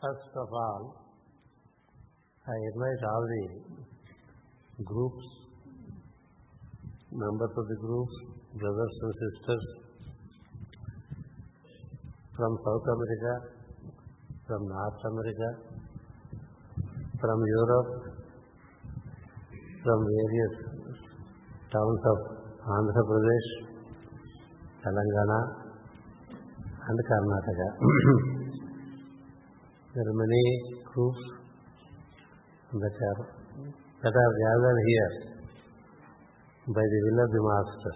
First of all, I invite all the groups, members of the groups, brothers and sisters from South America, from North America, from Europe, from various towns of Andhra Pradesh, Telangana, and Karnataka. There are many groups that are that are gathered here by the will of the Master.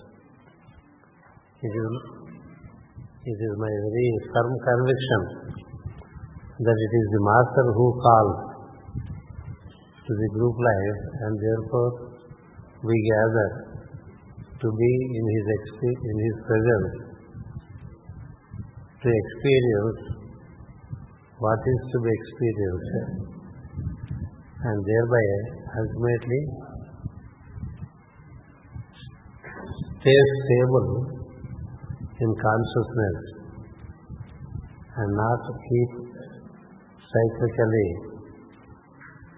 It is, it is my very firm conviction that it is the Master who calls to the group life and therefore we gather to be in his, in his presence to experience what is to be experienced and thereby ultimately stay stable in consciousness and not keep cyclically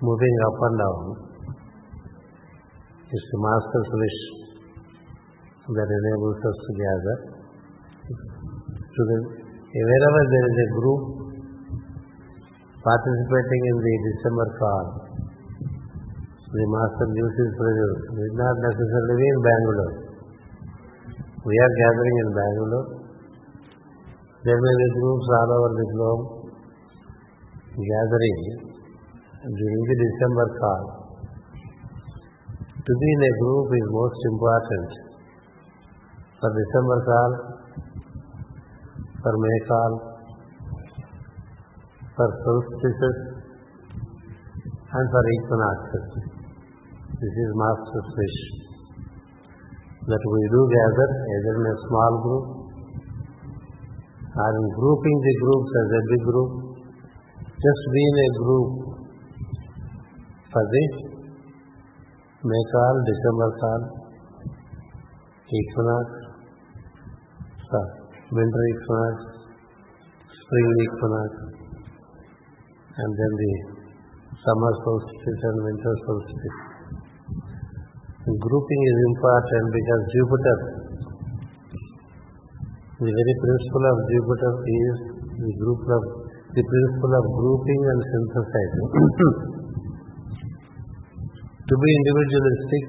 moving up and down is the Master's wish that enables us to gather. To the, wherever there is a group participating in the December call, the Master gives his. It need not necessarily in Bangalore. We are gathering in Bangalore. There may be groups all over the globe gathering during the December call. To be in a group is most important for December call, for May call, for solstices, and for equinoxes. This is Master's wish that we do gather either in a small group or in grouping the groups as a big group. Just be in a group for the May call, December call, equinox, winter equinox, spring equinox, and then the summer solstice and winter solstice. Grouping is important because Jupiter, the very principle of Jupiter is the group of the principle of grouping and synthesizing. to be individualistic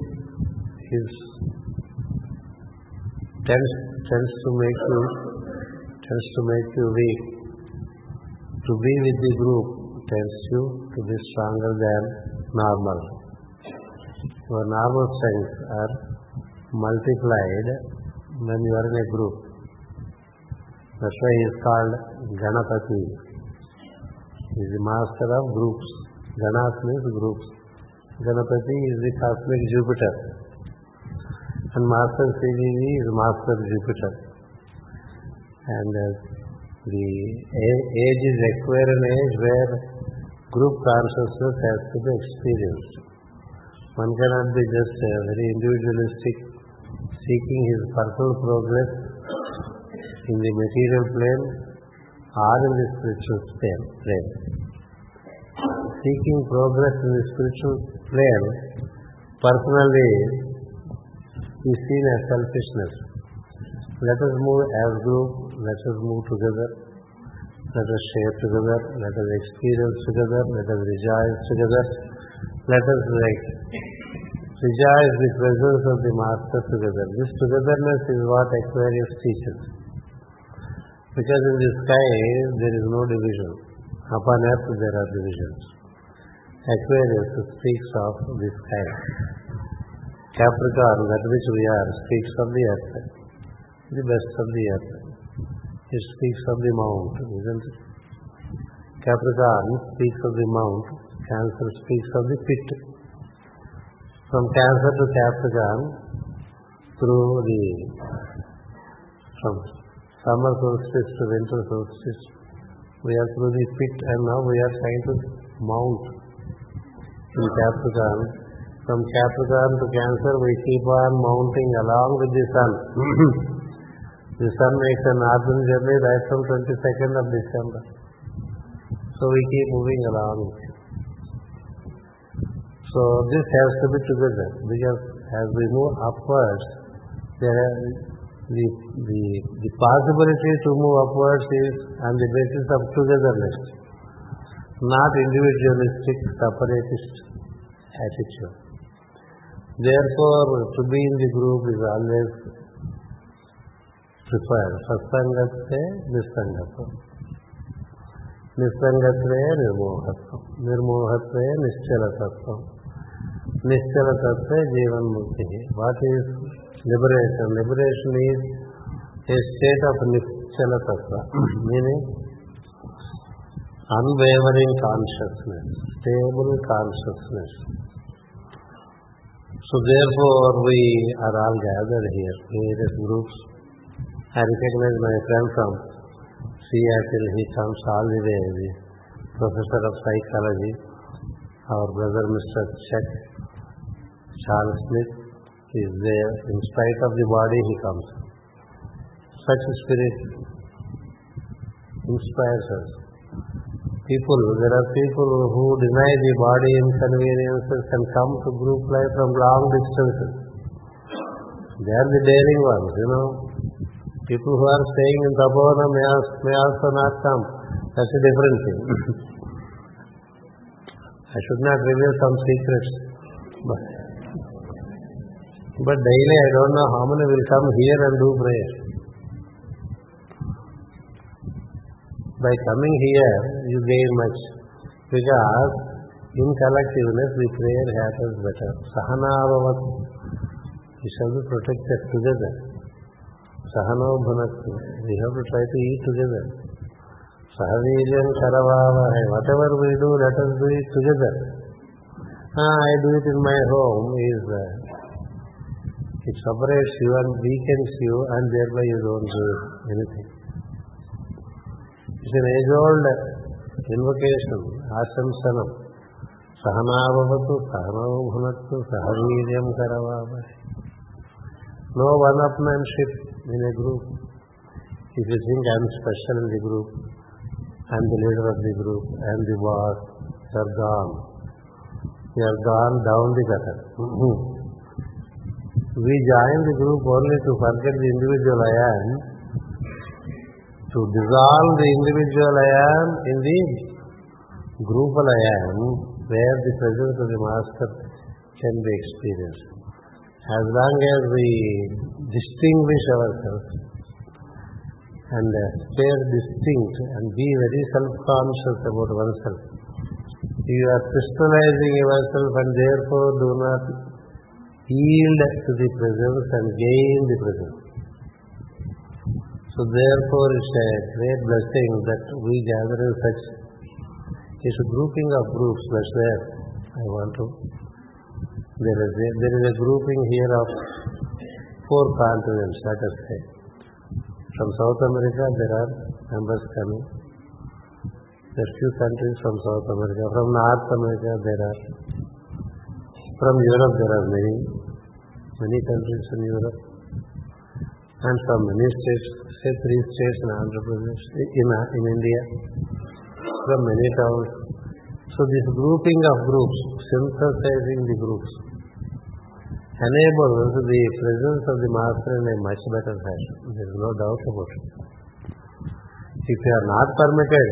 is tends tends to make you tends to make you weak. To be with the group tends you to be stronger than normal. Your normal strengths are multiplied when you are in a group. That's why he is called Ganapati. He is the master of groups. Ganas means groups. Ganapati is the cosmic Jupiter. And Master CVV is Master Jupiter. And uh, the age is acquired an age where group consciousness has to be experienced. One cannot be just uh, very individualistic, seeking his personal progress in the material plane or in the spiritual plane. Seeking progress in the spiritual plane personally is seen as selfishness. Let us move as group, let us move together, let us share together, let us experience together, let us rejoice together, let us like rejoice the presence of the Master together. This togetherness is what Aquarius teaches. Because in the sky there is no division. Upon earth there are divisions. Aquarius speaks of the sky. Capricorn, that which we are, speaks of the earth, the best of the earth. It speaks of the mount, isn't it? Capricorn speaks of the mount, Cancer speaks of the pit. From Cancer to Capricorn, through the from summer solstice to winter solstice, we are through the pit and now we are trying to mount in Capricorn. From Capricorn to Cancer, we keep on mounting along with the sun. the sun makes a northern journey right from 22nd of December. So we keep moving along. So this has to be together because as we move upwards, there are the, the, the possibility to move upwards is on the basis of togetherness, not individualistic, separatist attitude. Therefore, to be in the group is always preferred. Satsangate, nisangatvam. Nisangatre, nirmohatvam. Nirmohatve, nischalatatvam. Nischalatatve, jivan mukti. What is liberation? Liberation is a state of nischalatatva, meaning unwavering consciousness, stable consciousness. So therefore we are all gathered here, various groups. I recognize my friend from Seattle, he comes all the way, the professor of psychology, our brother Mr. Chuck, Charles Smith is there. In spite of the body he comes. Such spirit inspires us. People, there are people who deny the body inconveniences and come to group life from long distances. They are the daring ones, you know. People who are staying in Tapovan may, may also not come. That's a different thing. I should not reveal some secrets. But, but daily I don't know how many will come here and do prayer. By coming here, you gain much. Because in collectiveness, the prayer happens better. Sahanavavat. We shall be protected together. Sahano bhunaktu. We have to try to eat together. Sahaviryan karavavahe. Whatever we do, let us do it together. Ah, I do it in my home is uh, it separates you and weakens you and thereby you don't do anything. It's an age-old invocation, asamsanam. Sahanavavatu, sahanau bhunattu, sahaviryam karavavahe. No one-upmanship in a group. If you think I'm special in the group, I'm the leader of the group, I'm the boss, you're gone. You're gone down the gutter. we join the group only to forget the individual I am, to dissolve the individual I am in the groupal I am, where the presence of the Master can be experienced. As long as we distinguish ourselves and uh, stay distinct and be very self-conscious about oneself, you are crystallizing yourself and therefore do not yield to the presence and gain the presence. So therefore it's a great blessing that we gather in such it's a grouping of groups that's there. I want to there is a, there is a grouping here of four continents, let us say. From South America there are members coming. There are few countries from South America. From North America there are. From Europe there are many, many countries in Europe. And from many states, say three states in Andhra Pradesh, in, in India, from many towns. So this grouping of groups, synthesizing the groups, enables the presence of the Master in a much better fashion. There is no doubt about it. If you are not permitted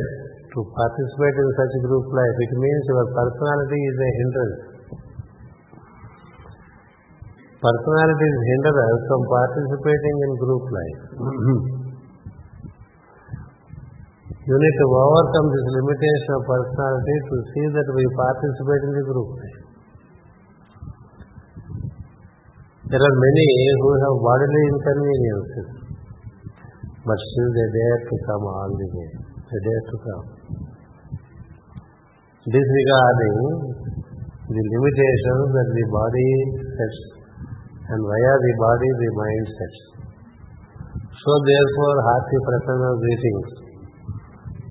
to participate in such group life, it means your personality is a hindrance. Personality is hindered us from participating in group life. you need to overcome this limitation of personality to see that we participate in the group life. There are many who have bodily inconveniences, but still they dare to come all the way. They dare to come. Disregarding the limitations that the body sets and via the body the mind sets. So therefore hearty prasanna greetings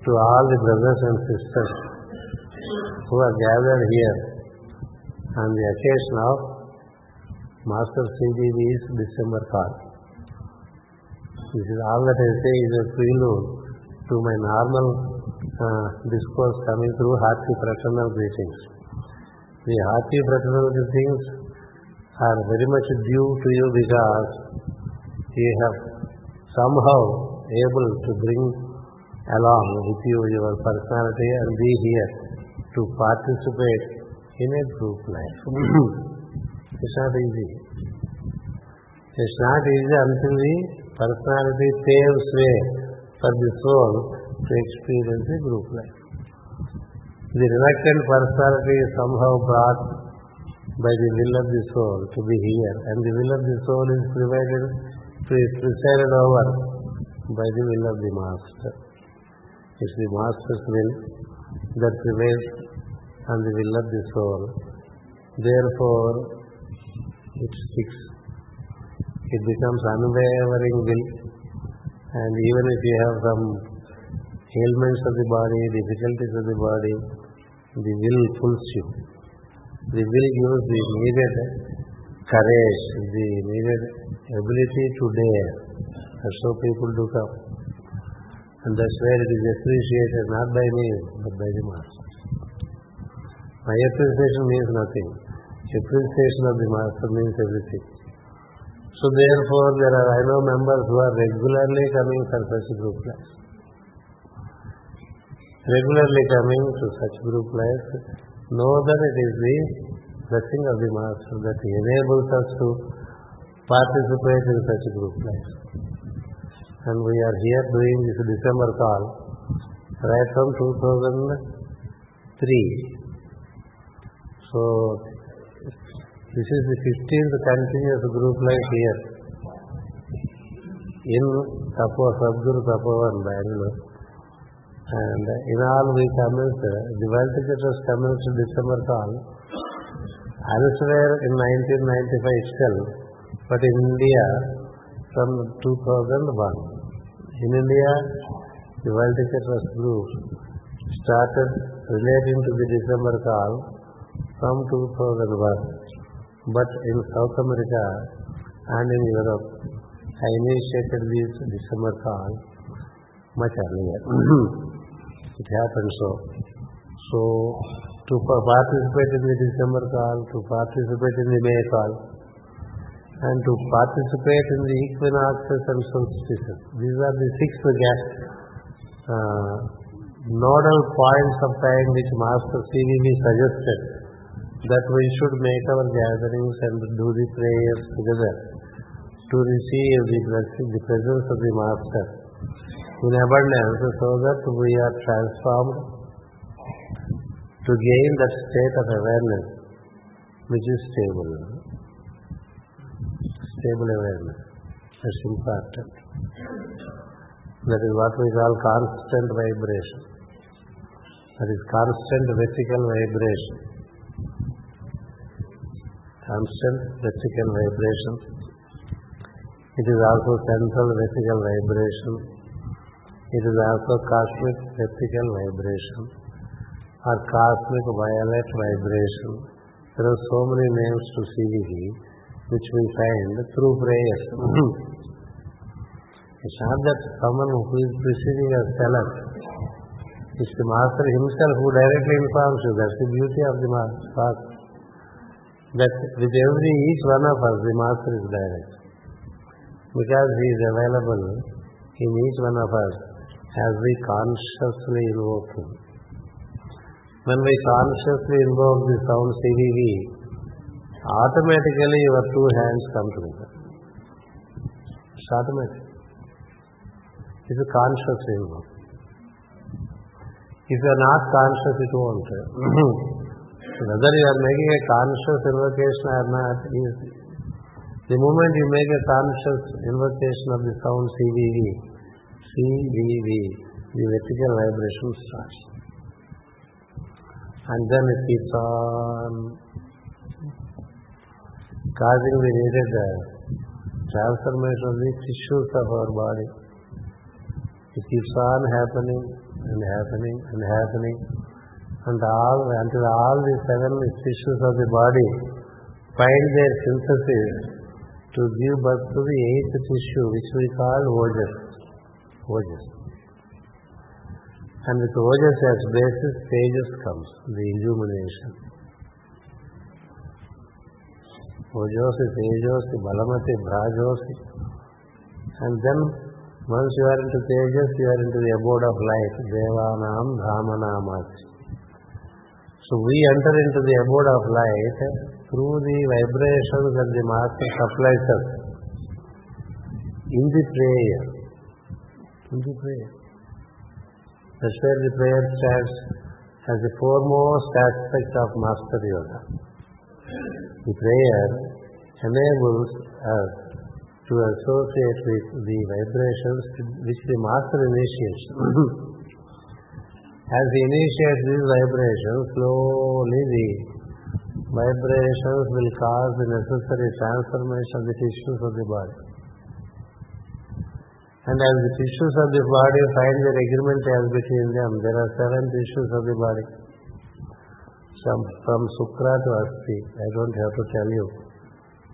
to all the brothers and sisters who are gathered here on the occasion of Master CVV's December call. This is all that I say is a prelude to my normal uh, discourse coming through hearty fraternal greetings. The hearty fraternal greetings are very much due to you because you have somehow able to bring along with you your personality and be here to participate in a group life. it's not easy. It's not easy until the personality paves way the soul to experience a group life. The reluctant personality is somehow brought by the will of the soul to be here, and the will of the soul is provided, presided over by the will of the master. It's the master's will that prevails on the will of the soul. Therefore, it sticks. It becomes unwavering will. And even if you have some ailments of the body, difficulties of the body, the will pulls you. The will gives the needed courage, the needed ability to dare. That's how people do come. And that's where it is appreciated not by me, but by the master. My appreciation means nothing. Appreciation of the master means everything. So therefore, there are I know members who are regularly coming for such group life. Regularly coming to such group life, know that it is the blessing of the master that enables us to participate in such group life. And we are here doing this December call right from 2003. So this is the 15th continuous group life here in Tapo Sadguru Tapovan, Bangalore. And in all we commenced, the World Teacher was commenced December call. Elsewhere in 1995 itself, but in India from 2001. In India, the World Teacher Trust Group started relating to the December call from 2001. But in South America and in Europe, I initiated this December call much earlier. it happened so. So, to participate in the December call, to participate in the May call, and to participate in the equinoxes and solstices. These are the six uh, nodal points of time which Master CVV suggested that we should make our gatherings and do the prayers together to receive the the presence of the Master in abundance so that we are transformed to gain that state of awareness which is stable. Stable awareness. That's important. That is what we call constant vibration. That is constant vertical vibration. Constant vertical vibration. It is also central vertical vibration. It is also cosmic vertical vibration or cosmic violet vibration. There are so many names to CVV which we find through prayers. it's not that someone who is preceding us tell us. It's the Master himself who directly informs you. That's the beauty of the Master. That with every each one of us, the Master is direct. Because he is available in each one of us as we consciously invoke him. When we consciously invoke the sound CVV, automatically your two hands come together. It's automatic. It's a conscious invoke. If you are not conscious, it won't. Whether you are making a conscious invocation or not is the moment you make a conscious invocation of the sound CVV, CVV, the vertical vibration starts. And then it keeps on causing the needed uh, transformation of the tissues of our body. It keeps on happening and happening and happening and all until all the seven tissues of the body find their synthesis to give birth to the eighth tissue which we call ojas. Ojas. And with Ojas as basis, Tejas comes, the illumination. Ojosi, Tejosi, Balamati, Brajosi. And then once you are into Tejas, you are into the abode of light, Devanam, Dhamanamati. So we enter into the abode of light through the vibrations that the Master supplies us in the prayer. In the prayer. That's where the prayer stands as the foremost aspect of Master Yoga. The prayer enables us to associate with the vibrations which the Master initiates. As he initiates these vibrations, slowly the vibrations will cause the necessary transformation of the tissues of the body. And as the tissues of the body find their agreement as between them, there are seven tissues of the body. Some from Sukra to Asti. I don't have to tell you.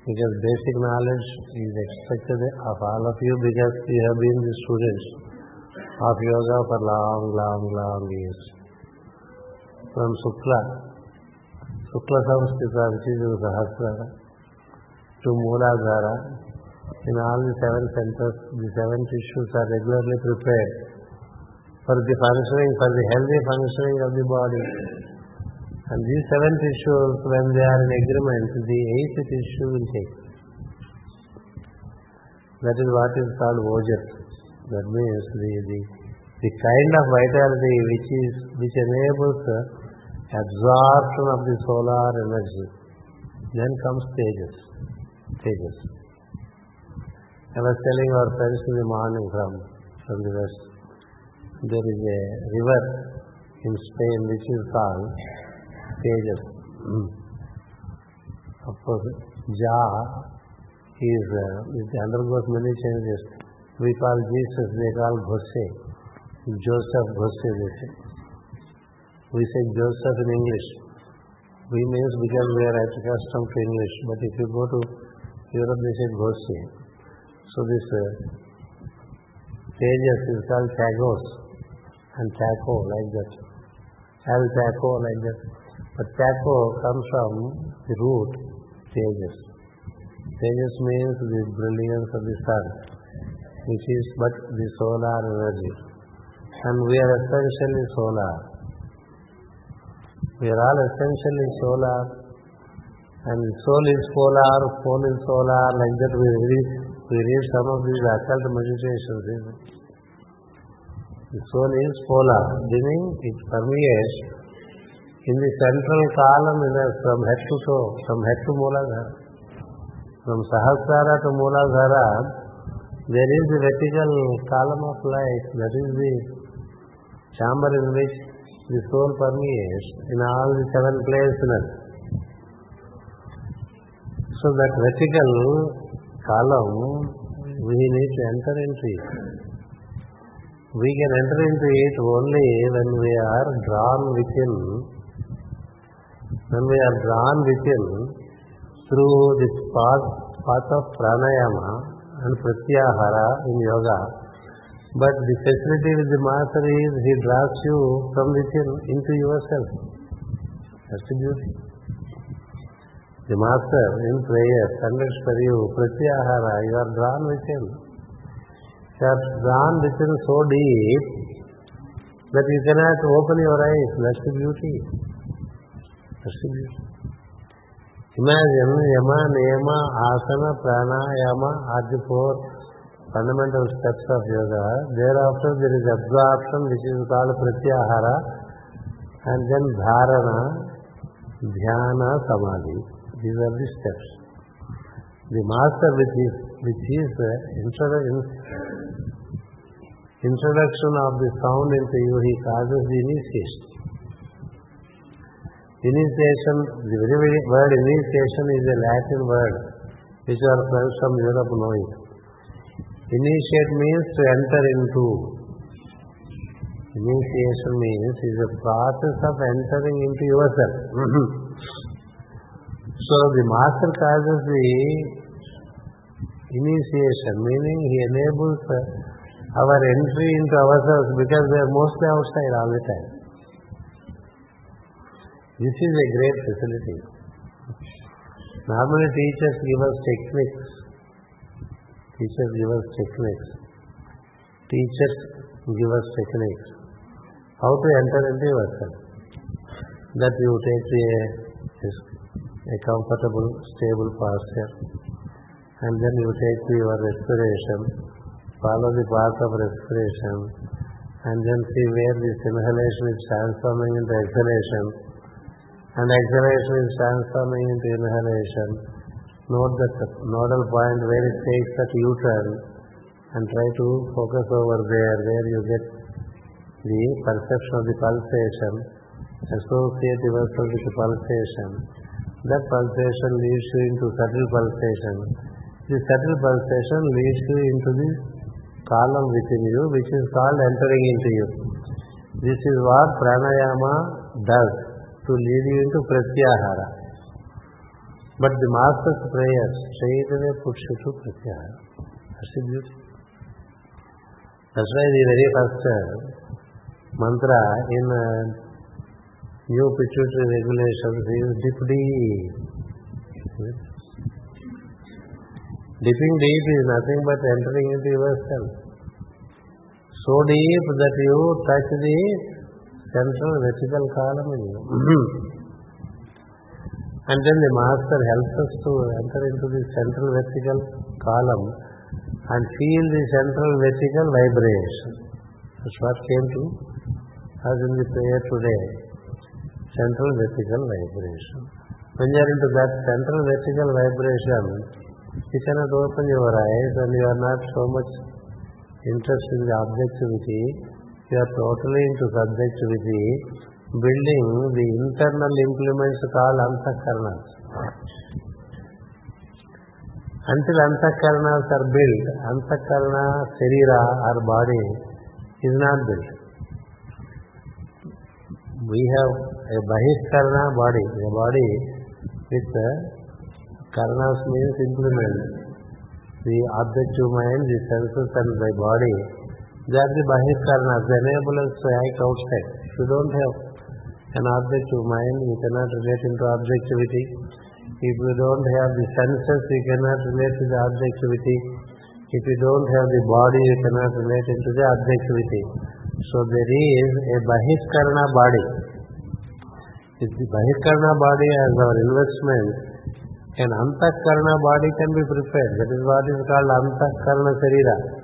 Because basic knowledge is expected of all of you because you have been the students of yoga for long, long, long years. From Sukla, Sukla Samskita, which is in Sahasrara, to Mooladhara, in all the seven centers, the seven tissues are regularly prepared for the functioning, for the healthy functioning of the body. And these seven tissues, when they are in agreement, the eighth tissue will take. That is what is called ojas. That means the, the, the kind of vitality which is which enables the absorption of the solar energy. Then comes Tejas. Tejas. I was telling our friends in the morning from, from the west, there is a river in Spain which is called Tejas. Of course, Ja is, uh, it undergoes many changes. We call Jesus, they call Ghose. Joseph Ghose, they say. We say Joseph in English. We means because we are accustomed to English, but if you go to Europe, they say Ghose. So this uh, Tejas is called Tagos and Taco like that. Al Taco like that. But Taco comes from the root Tejas. Tejas means the brilliance of the sun, which is but the solar energy. And we are essentially solar. We are all essentially solar. And soul is polar, phone is solar, like that we read, we read some of these occult meditations. The soul is polar, meaning it permeates in the central column in a, from head to toe, from head to Mooladhara. From Sahasrara to Mooladhara, there is the vertical column of light, that is the chamber in which the soul permeates in all the seven places. So that vertical column, we need to enter into it. We can enter into it only when we are drawn within. When we are drawn within through this path, path of pranayama and pratyahara in yoga. But the facility with the master is he draws you from within into yourself. That's the beauty. The master in prayer conducts for you pratyahara, you are drawn within. You are drawn within so deep that you cannot open your eyes. That's the beauty. That's the beauty. Imagine yama, niyama, asana, pranayama are the four fundamental steps of yoga. Thereafter there is absorption which is called pratyahara and then dharana, dhyana, samadhi. These are the steps. The master with his, with his introduction of the sound into you, he causes the initiation. Initiation, the very, very word initiation is a Latin word which our friends from Europe know it. Initiate means to enter into. Initiation means is a process of entering into yourself. so the master causes the initiation, meaning he enables our entry into ourselves because we are mostly outside all the time. This is a great facility. Normally teachers give us techniques. Teachers give us techniques. Teachers give us techniques. How to enter into yourself. That you take a, a comfortable, stable posture and then you take your respiration, follow the path of respiration and then see where this inhalation is transforming into exhalation and exhalation is transforming into inhalation. Note that nodal point where it takes that U-turn and try to focus over there where you get the perception of the pulsation, associate yourself with the pulsation. That pulsation leads you into subtle pulsation. The subtle pulsation leads you into the column within you which is called entering into you. This is what pranayama does uh. Dipping deep is nothing but entering into yourself. So deep that you touch the central vertical column in you. and then the master helps us to enter into the central vertical column and feel the central vertical vibration. That's what came to us in the prayer today. Central vertical vibration. When you are into that central vertical vibration, you cannot open your eyes and you are not so much interested in the objectivity. You are totally into subjectivity, building the internal implements called antahkaranas. Until antahkaranas are built, antakarana, sarira or body is not built. We have a bahishkarana body, a body with uh, Karanas means implement. The objective mind, the senses and the body, are the bahirkaranas. They enable us to act outside. If you don't have an objective mind, you cannot relate into objectivity. If you don't have the senses, you cannot relate to the objectivity. If you don't have the body, you cannot relate into the objectivity. So there is a bahirkarana body. If the bahirkarana body as our investment, an antakarana body can be prepared. That is what is called antakarana sarira.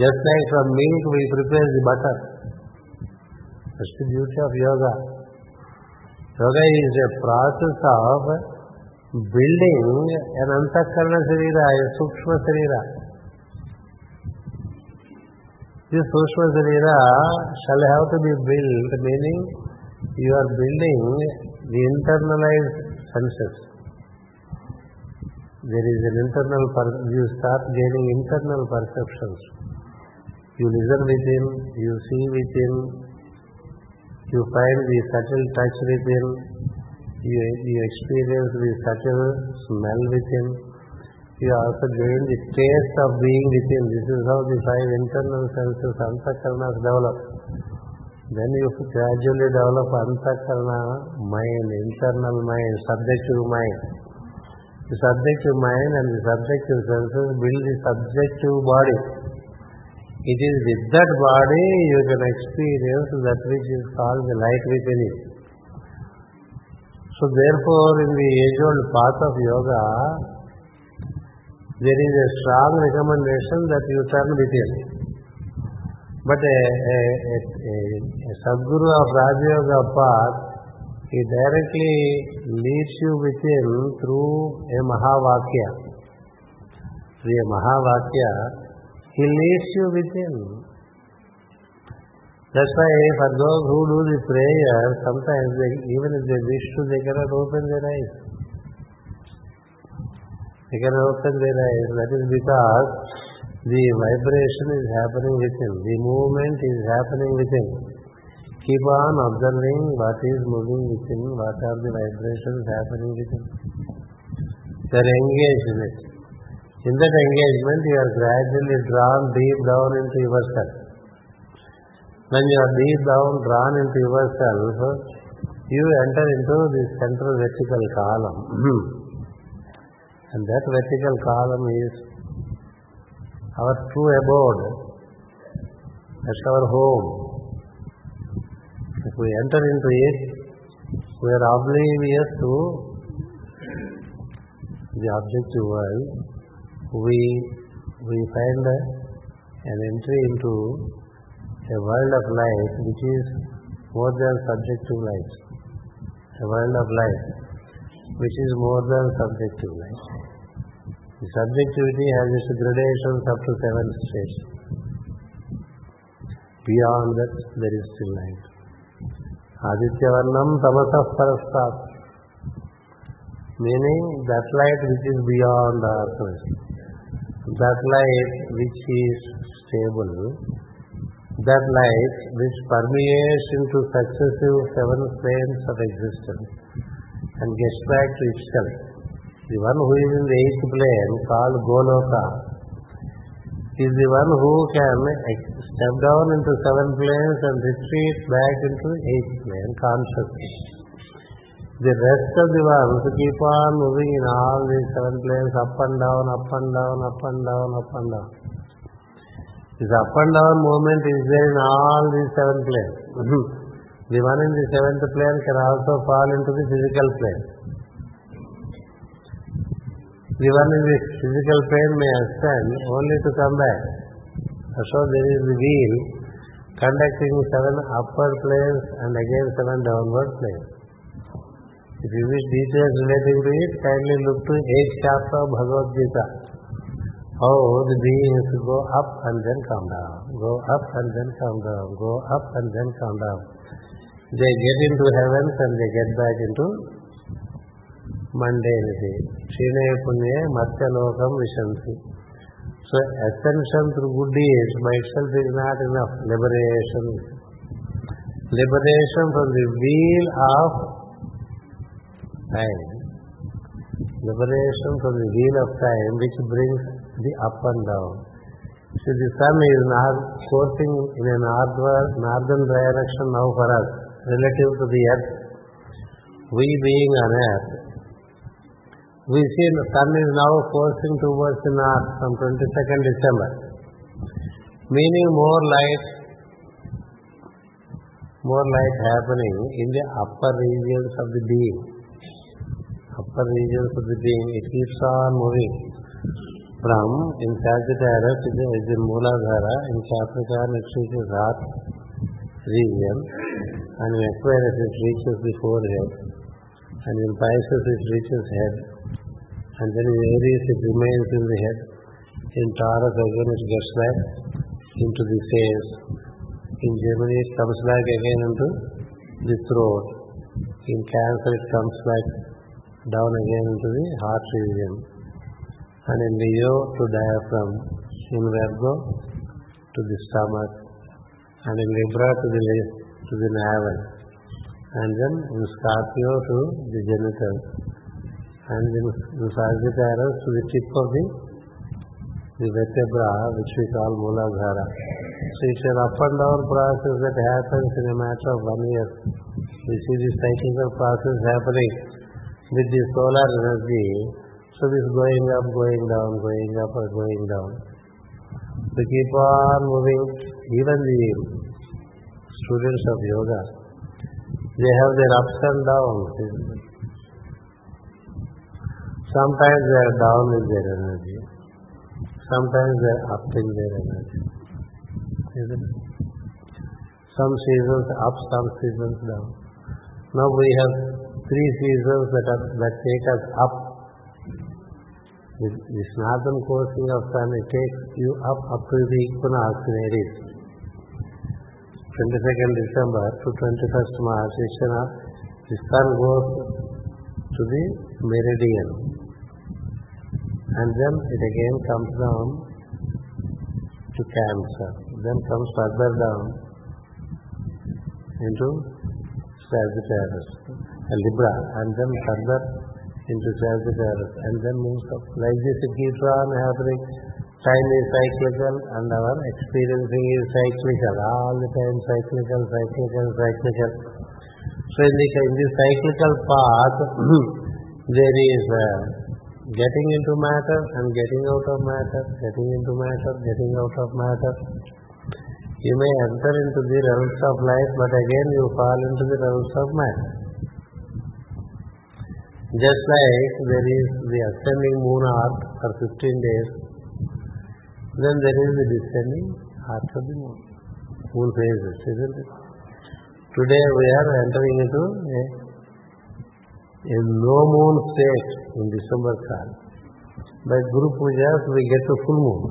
Just like from milk we prepare the butter. That's the beauty of yoga. Yoga is a process of building an antakarana sarira, a sukshma sarira. This sukshma sarira shall have to be built, meaning you are building the internalized senses. There is an internal, per- you start gaining internal perceptions. You listen within, you see within, you find the subtle touch within, you, you experience the subtle smell within, you also gain the taste of being within. This is how the five internal senses, antakaranas develop. Then you gradually develop antakarana mind, internal mind, subjective mind. The subjective mind and the subjective senses build the subjective body. It is with that body you can experience that which is called the light within you. So therefore in the age-old path of yoga, there is a strong recommendation that you turn within. But a, a, a, a, a Sadguru of Raja Yoga path, he directly leads you within through a Mahavakya. Through a Mahavakya, he leads you within. That's why for those who do the prayer, sometimes they, even if they wish to, they cannot open their eyes. They cannot open their eyes. That is because the vibration is happening within. The movement is happening within. Keep on observing what is moving within, what are the vibrations happening within. They are engaged in it. In that engagement, you are gradually drawn deep down into yourself. When you are deep down, drawn into yourself, you enter into the central vertical column. and that vertical column is our true abode. That's our home. If we enter into it, we are oblivious to the objective world. We we find an entry into a world of life which is more than subjective life. A world of life which is more than subjective life. The subjectivity has its gradations up to seven stages. Beyond that, there is still light. Adityavarnam tamasah parastat. Meaning that light which is beyond the earth. That light which is stable. That light which permeates into successive seven planes of existence and gets back to itself. The one who is in the eighth plane called Goloka is the one who can step down into seven planes and retreat back into eighth plane consciously. The rest of the ones keep on moving in all these seven planes up and down, up and down, up and down, up and down. This up and down movement is there in all these seven planes. the one in the seventh plane can also fall into the physical plane. The one in the physical plane may ascend only to come back. So there is the wheel conducting seven upward planes and again seven downward planes. If you wish details relating to it, kindly look to 8th chapter of Bhagavad Gita. How the beings go up and then come down, go up and then come down, go up and then come down. They get into heavens and they get back into mundanity. Shine punye matya lokam vishanti. So ascension through good deeds by itself is not enough. Liberation. Liberation from the wheel of time. Liberation from the wheel of time which brings the up and down. See, the sun is not coursing in a northward, northern direction now for us, relative to the earth. We being on earth, we see the sun is now coursing towards the north from 22nd December, meaning more light, more light happening in the upper regions of the being. Upper regions of the being, it keeps on moving from in Sagittarius it is in Mooladhara, in Capricorn it reaches heart region, and in Aquarius it reaches the forehead, and in Pisces it reaches head, and then in Aries it remains in the head, in Taurus again it gets back into the face, in Gemini it comes back again into the throat, in Cancer it comes back down again to the heart region, and in the Leo to diaphragm, in Virgo to the stomach, and in Libra to the to the navel, and then in Scorpio to the genitals, and in, in Sagittarius to the tip of the the vertebra, which we call Mooladhara. So it's an up and down process that happens in a matter of one year. We see the cyclical process happening with the solar energy so this going up, going down, going up or going down. We keep on moving. Even the students of yoga, they have their ups and downs. Sometimes they are down in their energy. Sometimes they are up in their energy. Isn't it? Some seasons up, some seasons down. Now we have three seasons that are, that take us up this northern coursing of sun, it takes you up up to the equinox in Aries. 22nd December to 21st March, the sun goes to the meridian. And then it again comes down to Cancer. Then comes further down into Sagittarius, Libra, and then further into Sagittarius and then moves up. Like this it keeps on happening. Time is cyclical and our experiencing is cyclical. All the time cyclical, cyclical, cyclical. So in, the, in this cyclical path, there is uh, getting into matter and getting out of matter, getting into matter, getting out of matter. You may enter into the realms of life, but again you fall into the realms of matter. Just like there is the ascending moon arc for 15 days, then there is the descending arc of the moon. Moon phases, isn't it? Today we are entering into a, a no moon state in December call. By Guru Pujas we get to full moon.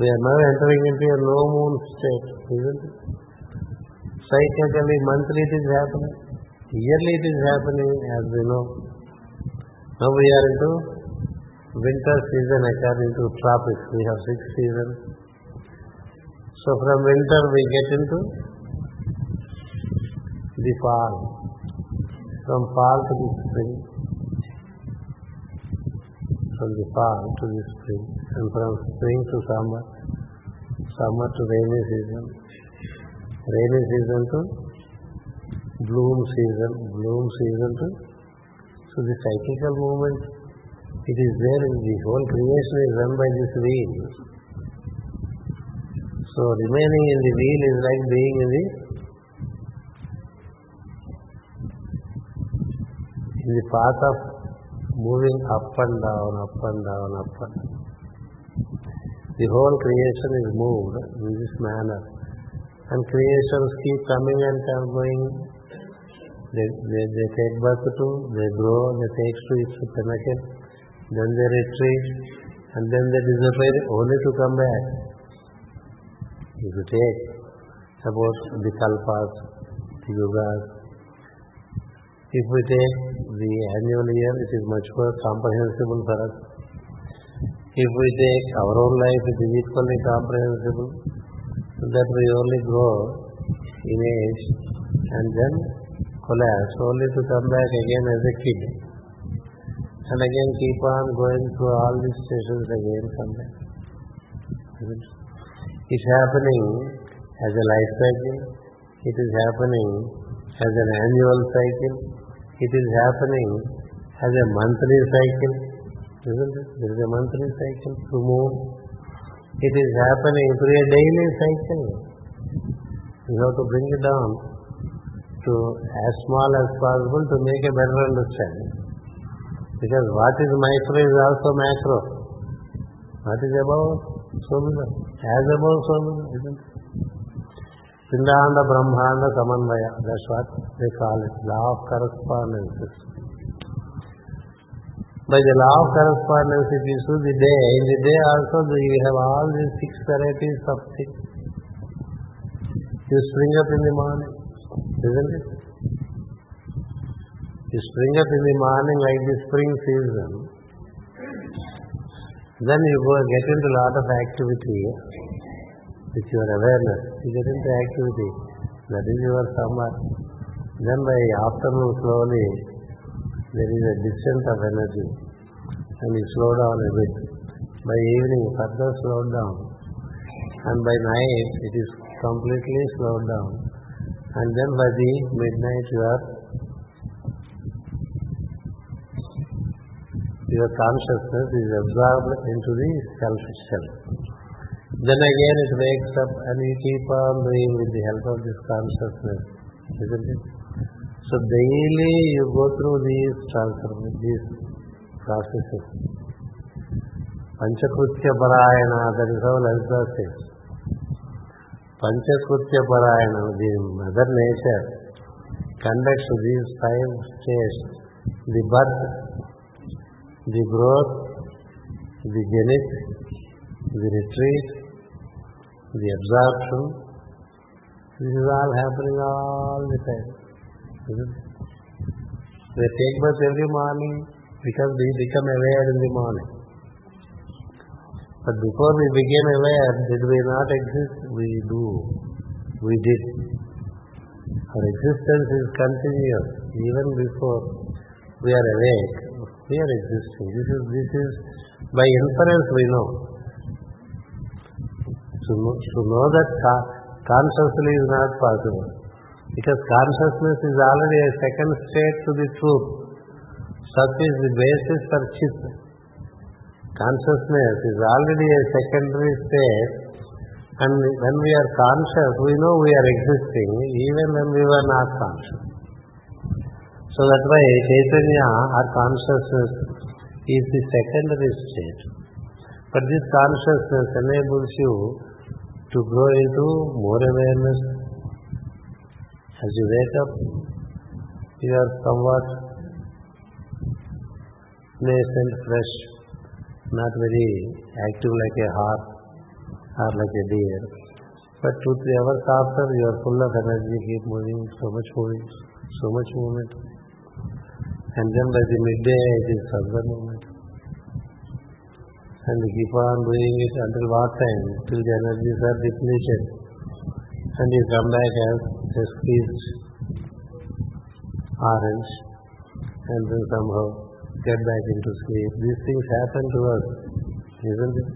We are now entering into a no moon state, isn't it? Cyclically, monthly it is happening. Yearly it is happening as we know. Now we are into winter season according to tropics. We have six seasons. So from winter we get into the fall. From fall to the spring. From the fall to the spring. And from spring to summer. Summer to rainy season. Rainy season to bloom season. Bloom season so the cyclical movement it is there in the whole creation is run by this wheel. So remaining in the wheel is like being in the in the path of moving up and down, up and down, up and down. The whole creation is moved in this manner. And creations keep coming and going. They, they, they take birth to, they grow, they take to its pinnacle, then they retreat, and then they disappear only to come back. If you take about the kalpas, the yugas, if we take the annual year, it is much more comprehensible for us. If we take our own life, it is equally comprehensible that we only grow in age and then collapse, only to come back again as a kid. And again keep on going through all these stations again come back. It's happening as a life cycle. It is happening as an annual cycle. It is happening as a monthly cycle. Isn't it? There is a monthly cycle through moon. It is happening through a daily cycle. You have to bring it down to as small as possible to make a better understanding. Because what is micro is also macro. What is above so below. As above so below, isn't it? Pindanda Brahmanda Samanvaya. That's what they call it. Law of correspondences. By the law of correspondence, if you see the day, in the day also you have all these six varieties of things. You spring up in the morning, isn't it? You spring up in the morning like the spring season. Then you go get into a lot of activity with your awareness. You get into activity. That is your summer. Then by afternoon slowly there is a descent of energy and you slow down a bit. By evening further slow down. And by night it is completely slowed down. And then by the midnight you are your consciousness is absorbed into the self itself. Then again it wakes up and you keep on doing with the help of this consciousness, isn't it? So daily you go through these transformations, these processes. Panchakritya Parayana, that is how Lalita says. Panchakritya Parayana, the mother nature, conducts these five stages. The birth, the growth, the zenith, the retreat, the absorption. This is all happening all the time. Isn't it? They take birth every morning because we become aware in the morning. But before we became aware, did we not exist? We do. We did. Our existence is continuous even before we are awake, we are existing. This is, this is by inference we know. To know, to know that ca- consciously is not possible. Because consciousness is already a second state to the truth. Sat is the basis for chit. Consciousness is already a secondary state and when we are conscious, we know we are existing even when we were not conscious. So that why Chaitanya or consciousness is the secondary state. But this consciousness enables you to grow into more awareness. As you wake up, you are somewhat nascent, fresh, not very active like a horse or like a deer. But two, three hours after, you are full of energy, keep moving, so much moving, so much movement. And then by the midday, it is further movement. And you keep on doing it until what time? Till the energies are depleted. And you come back as a squeezed orange and then somehow get back into sleep. These things happen to us, isn't it?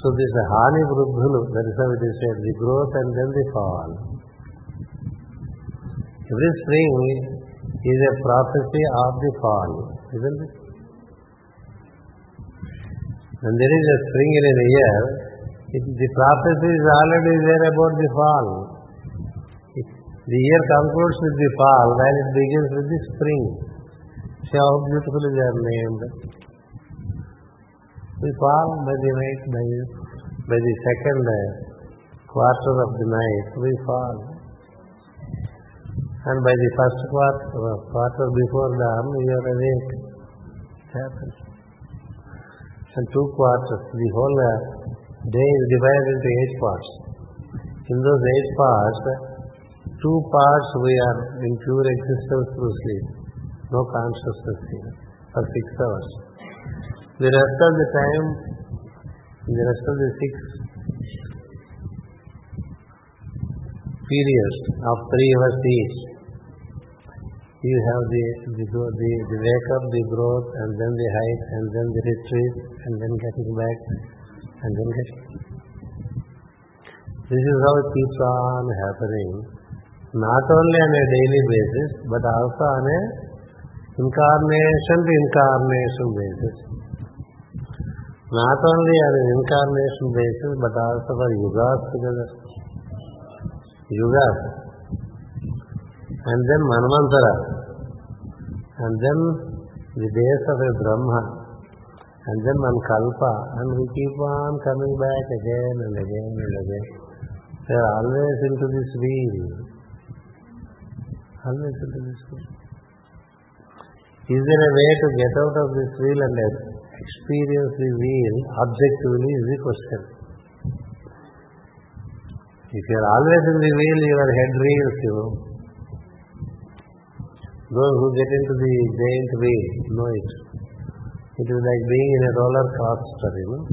So this Hani Vruddhulu, that is how it is said, the growth and then the fall. Every spring is a prophecy of the fall, isn't it? When there is a spring in a year, it, the prophecy is already there about the fall. It, the year concludes with the fall while it begins with the spring. How beautifully they are. We fall by the night, by, by the second quarter of the night, we fall. And by the first quarter, quarter before dawn, we are awake. It happens. And two quarters, the whole uh, day is divided into eight parts. In those eight parts, two parts we are in pure existence through sleep. No consciousness here for six hours. The rest of the time, the rest of the six periods of three hours each, you have the, the, the, the wake up, the growth, and then the height, and then the retreat, and then getting back, and then getting. This is how it keeps on happening, not only on a daily basis, but also on a incarnation to incarnation basis. Not only on an incarnation basis, but also for yugas together. Yugas. And then Manvantara. And then the days of a Brahma. And then Mahakalpa. And we keep on coming back again and again and again. We are always into this wheel. Always into this wheel. Is there a way to get out of this wheel and experience the wheel objectively is the question. If you are always in the wheel, your head reels you. Know. Those who get into the giant wheel know it. It is like being in a roller coaster, you know.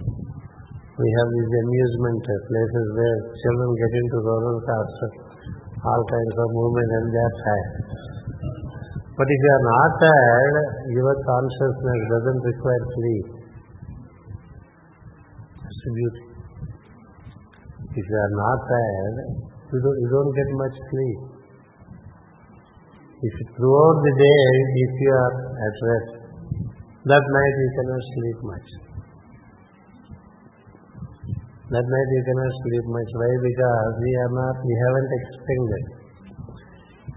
We have these amusement places where children get into roller coaster, all kinds of movement and they are. But if you are not tired, your consciousness doesn't require sleep. That's the beauty. If you are not tired, you don't, you don't get much sleep. If throughout the day, if you are at rest, that night you cannot sleep much. That night you cannot sleep much. Why? Because we are not, we haven't expended.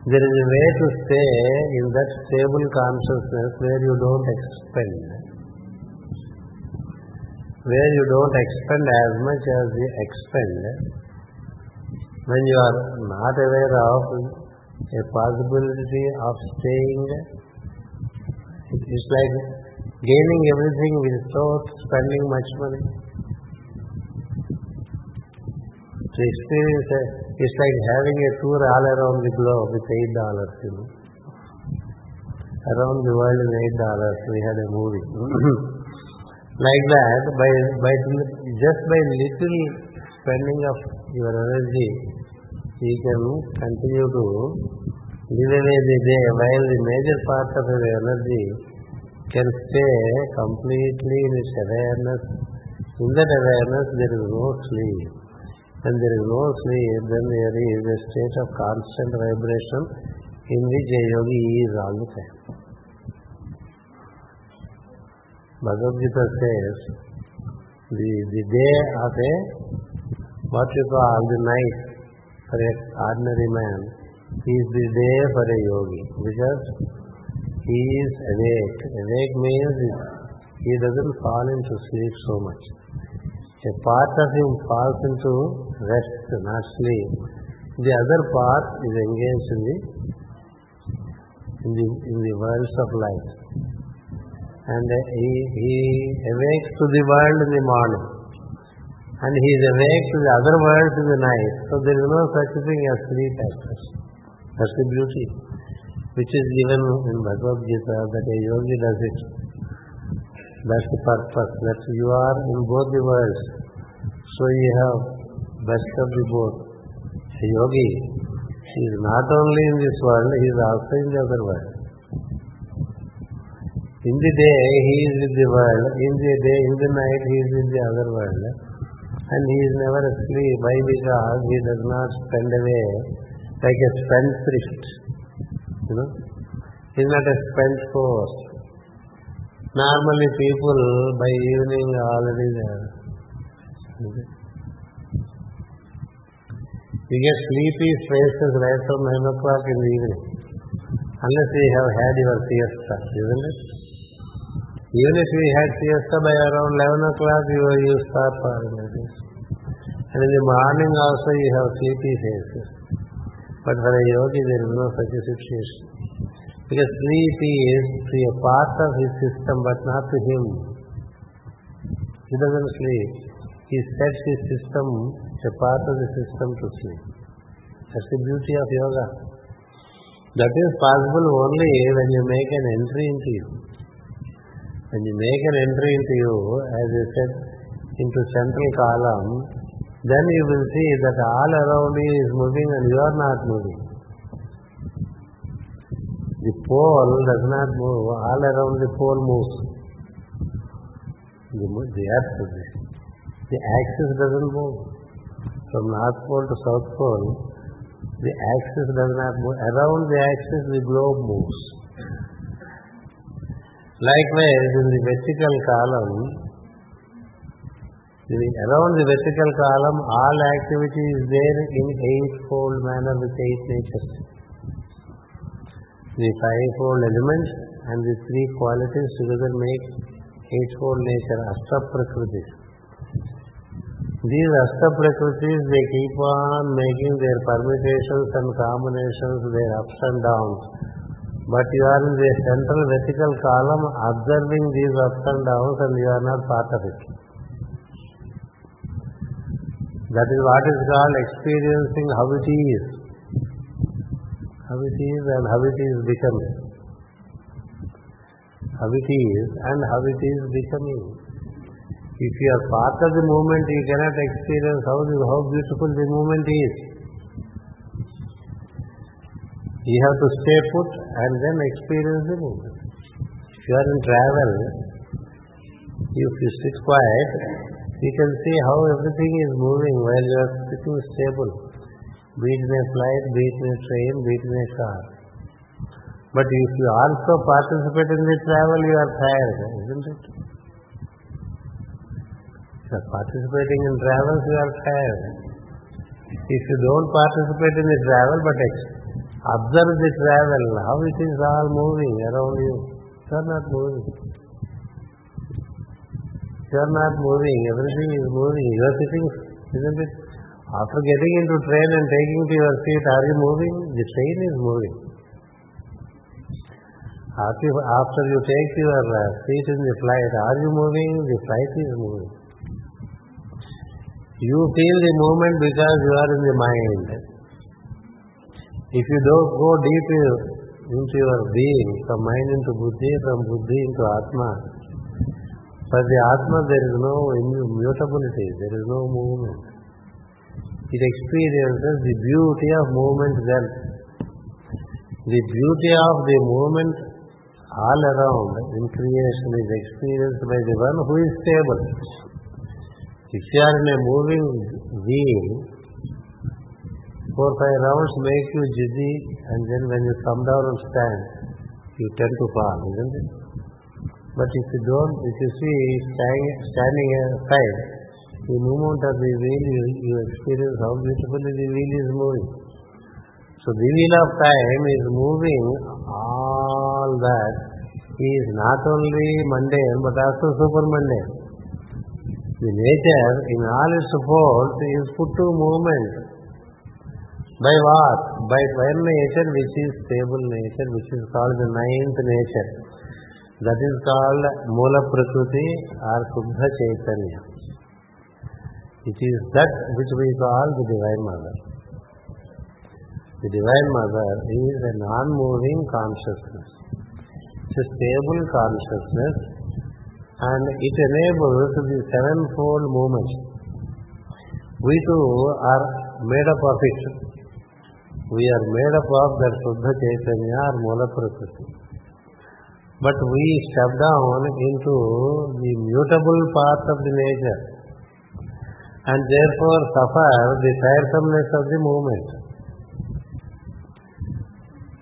There is a way to stay in that stable consciousness where you don't expend. Where you don't expend as much as you expend. When you are not aware of a possibility of staying, it's like gaining everything without spending much money. To experience a, it's like having a tour all around the globe with eight dollars, you know. Around the world in eight dollars, we had a movie. like that, by by just by little spending of your energy, you can continue to Give away the day while the major part of your energy can stay completely in its awareness. In that awareness there When there is no sleep, then there is a state of constant vibration in which a yogi is all the time. Bhagavad Gita says, the, the day of a, what you call the night for an ordinary man is the day for a yogi because he is awake. Awake means he doesn't fall into sleep so much. A part of him falls into rest, not sleep. The other part is engaged in the in the in the worlds of life. And he he awakes to the world in the morning. And he is awake to the other worlds in the night. So there is no such thing as sleep such. That's the beauty. Which is given in Bhagavad Gita that a yogi does it. That's the purpose, that you are in both the worlds. So you have best of the both. A yogi, he is not only in this world, he is also in the other world. In the day, he is with the world. In the day, in the night, he is with the other world. And he is never asleep. Why? Because he does not spend away like a spendthrift. You know? He is not a force. Normally people by evening already there. You get sleepy faces right from 9 o'clock in the evening. Unless you have had your siesta, isn't it? Even if you had siesta by around 11 o'clock, you, you falling like this. And in the morning also you have sleepy faces. But for a yogi there is no such a situation. Because sleep is to a part of his system but not to him. He doesn't sleep. He sets his system, a part of the system to sleep. That's the beauty of yoga. That is possible only when you make an entry into you. When you make an entry into you, as you said, into central column, then you will see that all around you is moving and you are not moving. The pole does not move, all around the pole moves. The, the earth, the, the axis doesn't move. From North Pole to South Pole, the axis does not move. Around the axis, the globe moves. Likewise, in the vertical column, the, around the vertical column, all activity is there in eightfold manner with eight natures. The fivefold elements and the three qualities together make eightfold nature, Ashta Prakritis. These Ashta Prakritis, they keep on making their permutations and combinations, their ups and downs. But you are in the central vertical column observing these ups and downs and you are not part of it. That is what is called experiencing how it is. How it is and how it is becoming. How it is and how it is becoming. If you are part of the movement, you cannot experience how, the, how beautiful the movement is. You have to stay put and then experience the movement. If you are in travel, if you sit quiet, you can see how everything is moving while you are sitting stable. Be it in a flight, be it in a train, be it in a car. But if you also participate in the travel, you are tired, isn't it? You are participating in travels, you are tired. If you don't participate in the travel, but observe the travel, how it is all moving around you. You are not moving. You are not moving. Everything is moving. You are sitting, isn't it? After getting into train and taking to your seat, are you moving? The train is moving. After, after you take your uh, seat in the flight, are you moving? The flight is moving. You feel the movement because you are in the mind. If you don't go deep into your being, from mind into buddhi, from buddhi into atma, for the atma there is no immutability, there is no movement. It experiences the beauty of movement then. The beauty of the movement all around in creation is experienced by the one who is stable. If you are in a moving wheel, four five rounds make you dizzy and then when you come down and stand, you tend to fall, isn't it? But if you don't, if you see standing, aside, the movement of the wheel, you, you experience how beautifully the wheel is moving. So the wheel of time is moving all that is not only mundane but also super mundane. The nature in all its folds is put to movement. By what? By one nature which is stable nature, which is called the ninth nature. That is called Mula Prakriti or Subha Chaitanya. It is that which we call the Divine Mother. The Divine Mother is a non-moving consciousness. It's a stable consciousness and it enables the sevenfold movement. We too are made up of it. We are made up of that Suddha Chaitanya or Mula Prakriti. But we step down into the mutable part of the nature and therefore suffer the tiresomeness of the movement.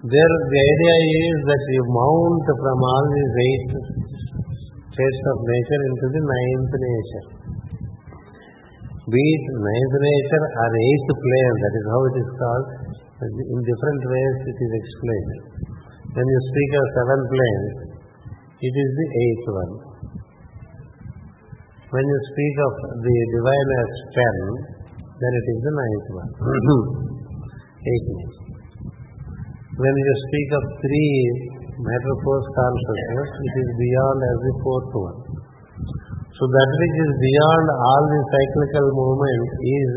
There the idea is that you mount from all these eight states of nature into the ninth nature. Be it ninth nature or eighth plane, that is how it is called. In different ways it is explained. When you speak of seven planes, it is the eighth one. When you speak of the divine as ten, then it is the ninth one. Eighth name. When you speak of three metaphors consciousness, it is beyond as the fourth one. So that which is beyond all the cyclical movement is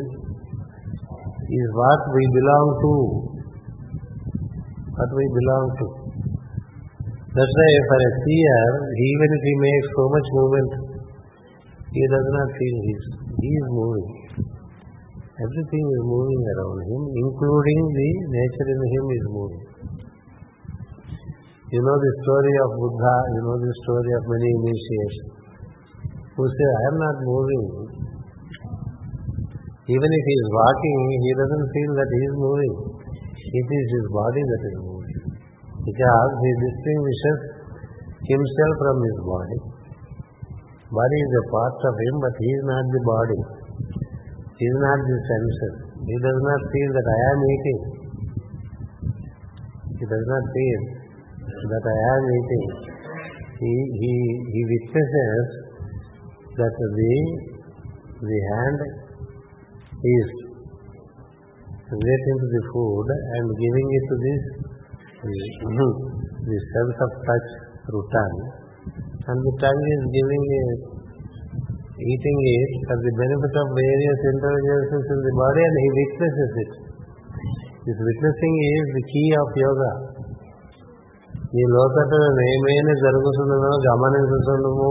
is what we belong to. What we belong to. That's why for a seer, even if he makes so much movement, he does not feel his. He is moving. Everything is moving around him, including the nature in him is moving. You know the story of Buddha, you know the story of many initiations, who say, I am not moving. Even if he is walking, he doesn't feel that he is moving. It is his body that is moving. Because he distinguishes himself from his body. Body is a part of him, but he is not the body. He is not the senses. He does not feel that I am eating. He does not feel that I am eating. He, he, he witnesses that the, the hand is relating to the food and giving it to this the, the sense of touch through tongue and the tongue is giving it eating it for the benefit of various intelligences in the body and he witnesses it. This witnessing is the key of yoga. ఈ లోకట్లో ఏమైనా జరుగుతుందో గమనించుతుండము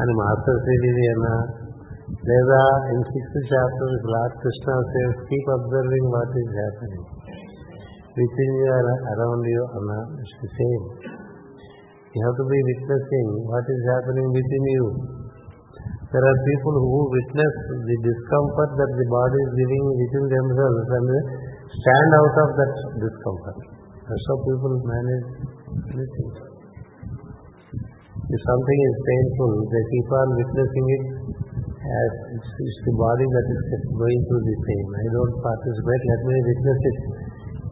అని master శ్రీది అన్నా లేదా in sixth chapter Lord Krishna says keep observing what is happening within your around you అన్న it's the same You have to be witnessing what is happening within you. There are people who witness the discomfort that the body is giving within themselves and stand out of that discomfort. That's how people manage. If something is painful, they keep on witnessing it as it's the body that is going through the pain. I don't participate, let me witness it.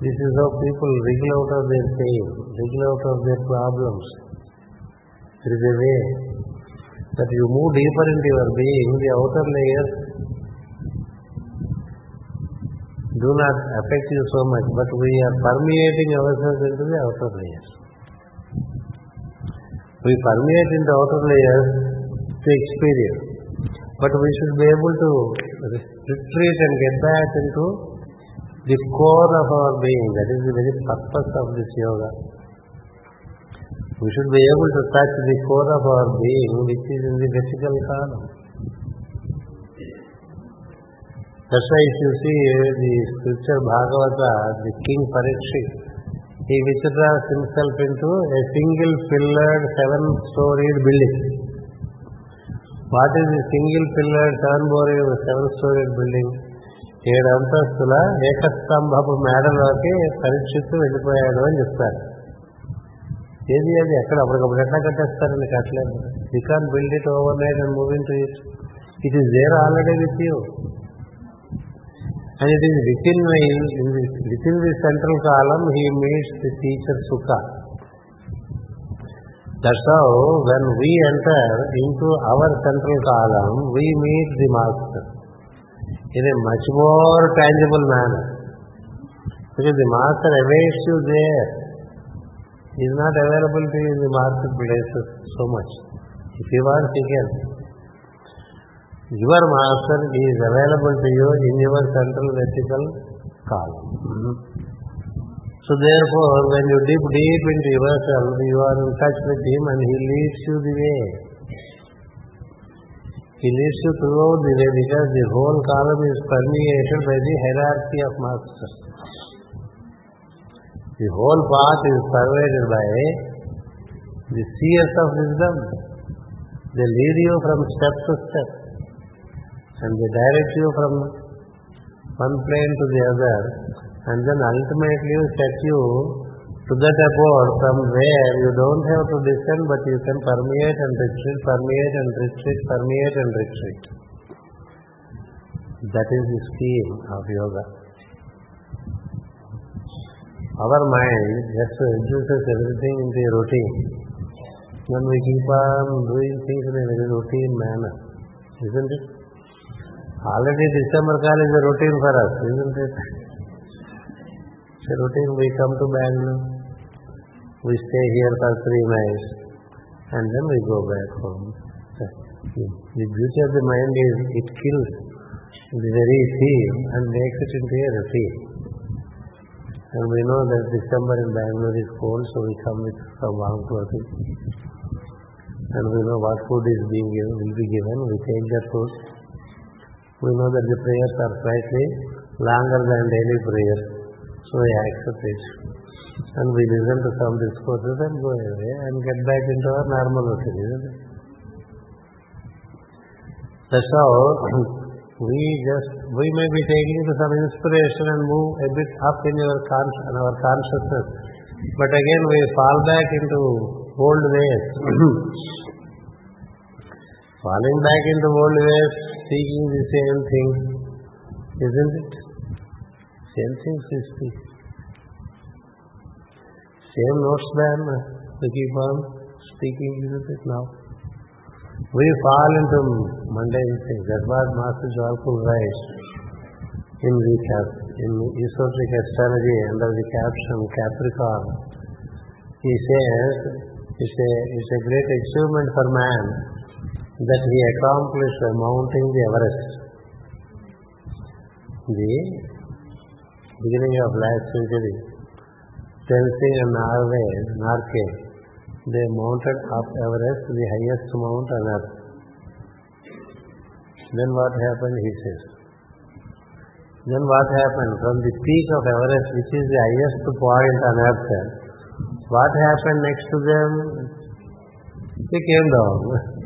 This is how people wiggle out of their pain, wiggle out of their problems. There is a way that you move deeper into your being, the outer layers do not affect you so much, but we are permeating ourselves into the outer layers. We permeate into outer layers to experience, but we should be able to retreat and get back into the core of our being. That is the very purpose of this yoga. We should be able to touch the core of our being, which is in the vertical column. That's why if you see the scripture Bhagavata, the king Parikshit, he withdraws himself into a single pillared, seven storied building. What is the single pillared, seven storied, seven storied building? ఏడు అంతస్తుల ఏకస్తంభపు మేడలోకి పరీక్షిత్తు వెళ్ళిపోయాడు అని చెప్తారు ఏది అది ఎక్కడ? అప్పటికప్పుడు ఎట్లా కట్టేస్తారని కట్టలేదు you can build it overnight and moving to it it is there already with you and it is within my within the central column he meets the teacher సుఖ that's how when we enter into our central column we meet the master in a much more tangible manner because the master awaits you there is not available to you in the marketplaces so much. If you want, he can. Your master is available to you in your central vertical column. So therefore, when you dip deep into yourself, you are in touch with him and he leads you the way. He leads you throughout the way because the whole column is permeated by the hierarchy of masters. The whole path is pervaded by the seers of wisdom. They lead you from step to step and they direct you from one plane to the other and then ultimately set you to that abode from where you don't have to descend but you can permeate and retreat, permeate and retreat, permeate and retreat. That is the scheme of yoga. Our mind just reduces everything into a routine. Then we keep on doing things in a very routine manner, isn't it? Already December call is a routine for us, isn't it? It's a routine. We come to Bangalore, we stay here for three nights, and then we go back home. The beauty of the mind is it kills the very theme and makes it into a routine. And we know that December in Bangalore is cold, so we come with some warm clothing. And we know what food is being given, will be given. We take that food. We know that the prayers are slightly longer than daily prayers, so we accept it. And we listen to some discourses and go away and get back into our normal routine? That's how we just, we may be taking some inspiration and move a bit up in our, con- in our consciousness. But again we fall back into old ways. Falling back into old ways, speaking the same thing, isn't it? Same things we speak. Same notes then we keep on speaking, isn't it now? We fall into mundane things. That's what Master Djwhal Khul writes in the in esoteric astrology under the caption Capricorn. He says it's a, it's a great achievement for man that he accomplished mounting the Everest. The beginning of last century, Tenzing and Norgay, Norgay, they mounted up Everest, the highest mount on earth. Then what happened, he says. Then what happened? From the peak of Everest, which is the highest point on earth, what happened next to them? They came down.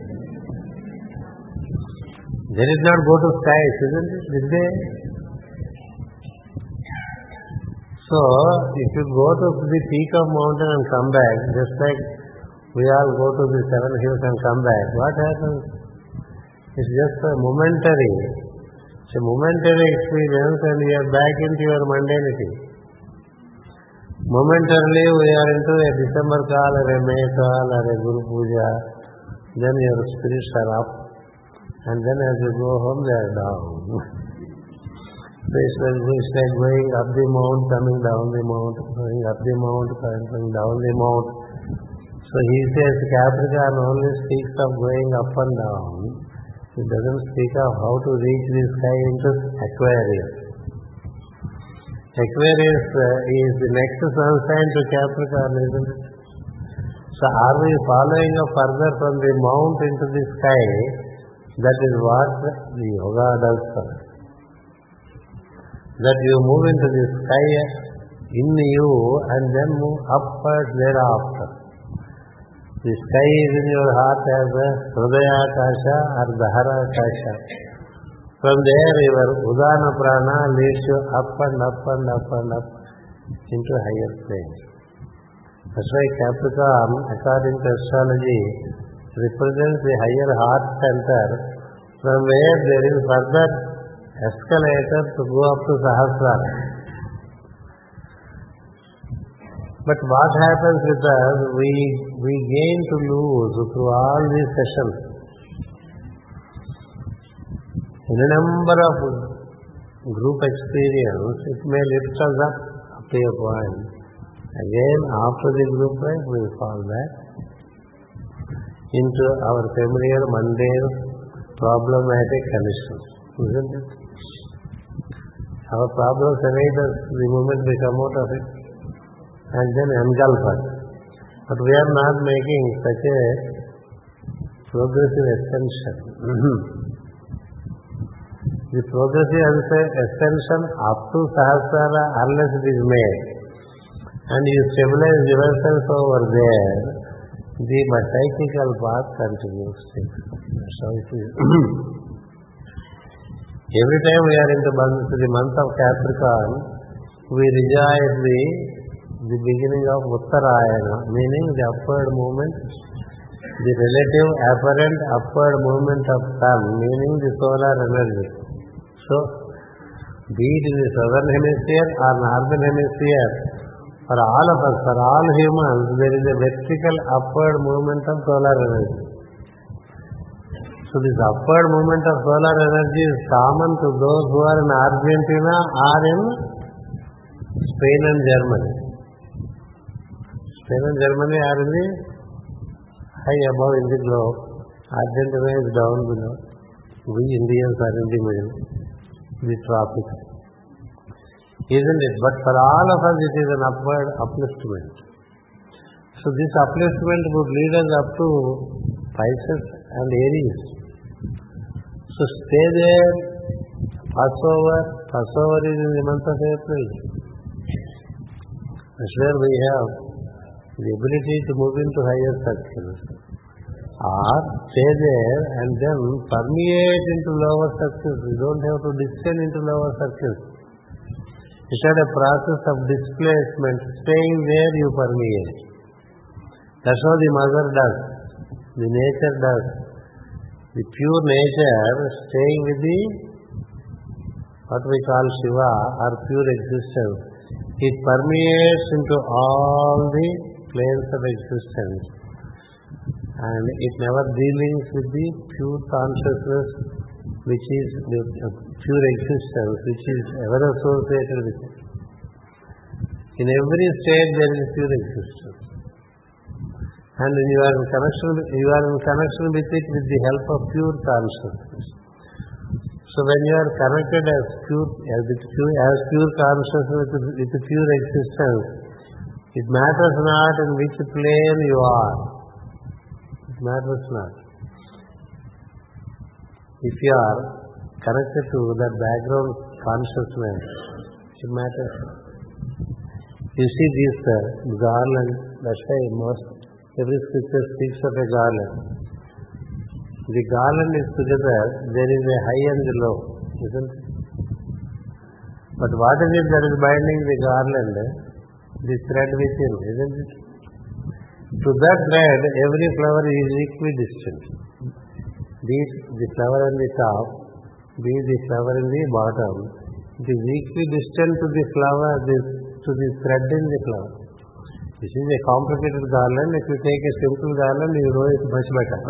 They did not go to skies, isn't it? Did they? So, if you go to the peak of mountain and come back, just like we all go to the seven hills and come back, what happens? It's just a momentary, it's a momentary experience and you are back into your mundanity. Momentarily we are into a December call or a May call or a Guru Puja, then your spirits are up and then as you go home they are down. So it's like, it's like going up the mount, coming down the mount, going up the mount, coming down the mount. So he says Capricorn only speaks of going up and down. He doesn't speak of how to reach the sky into Aquarius. Aquarius uh, is the next sun sign to Capricorn, isn't it? So are we following up further from the mount into the sky? That is what the yoga does for. That you move into the sky in you and then move upwards thereafter. The sky is in your heart as a Hridaya Kasha or Dahara Kasha. From there your Udana Prana leads you up and up and up and up into higher planes. That's why Capricorn, according to astrology, represents the higher heart center from where there is further escalator to go up to Sahasrara. But what happens with us, we, we gain to lose through all these sessions. In a number of group experience, it may lift us up up to a point. Again, after the group life, we fall back into our familiar, mundane, problematic conditions. Isn't it? Our problems evade us the moment we come out of it and then engulf us. But we are not making such a progressive ascension. Mm-hmm. the progressive ascension up to Sahasrara unless it is made and you stabilize yourself over there, the cyclical path continues. It is. Every time we are into the month of Capricorn, we rejoice the the beginning of Uttarayana, meaning the upward movement, the relative apparent upward movement of sun, meaning the solar energy. So, be it in the southern hemisphere or northern hemisphere, for all of us, for all humans, there is a vertical upward movement of solar energy. So this upward movement of solar energy is common to those who are in Argentina or in Spain and Germany. Spain and Germany are in the high above in the globe. Argentina is down below. We Indians are in the middle, the tropics. Isn't it? But for all of us it is an upward upliftment. So this upliftment would lead us up to Pisces and Aries. So stay there, Passover. Passover is in the month of April. That's where we have the ability to move into higher circles. Or stay there and then permeate into lower circles. You don't have to descend into lower circles. It had a process of displacement. Staying there, you permeate. That's how the mother does. The nature does. The pure nature staying with the what we call Shiva or pure existence. It permeates into all the planes of existence. And it never dealings with the pure consciousness which is the uh, pure existence, which is ever associated with it. In every state there is pure existence. And you are in connection, you are in connection with it with the help of pure consciousness. So when you are connected as pure, as, with pure, as pure consciousness with, with the pure existence, it matters not in which plane you are. It matters not. If you are connected to that background consciousness, it matters. You see this uh, garland, that's why most every scripture speaks of a garland. The garland is together, there is a high and the low, isn't it? But what is it that is binding the garland? The thread within, isn't it? To that thread, every flower is equidistant. Be it the flower on the top, be it the flower in the bottom, it is equidistant to the flower, this, to the thread in the flower. This is a complicated garland. If you take a simple garland, you know it much better.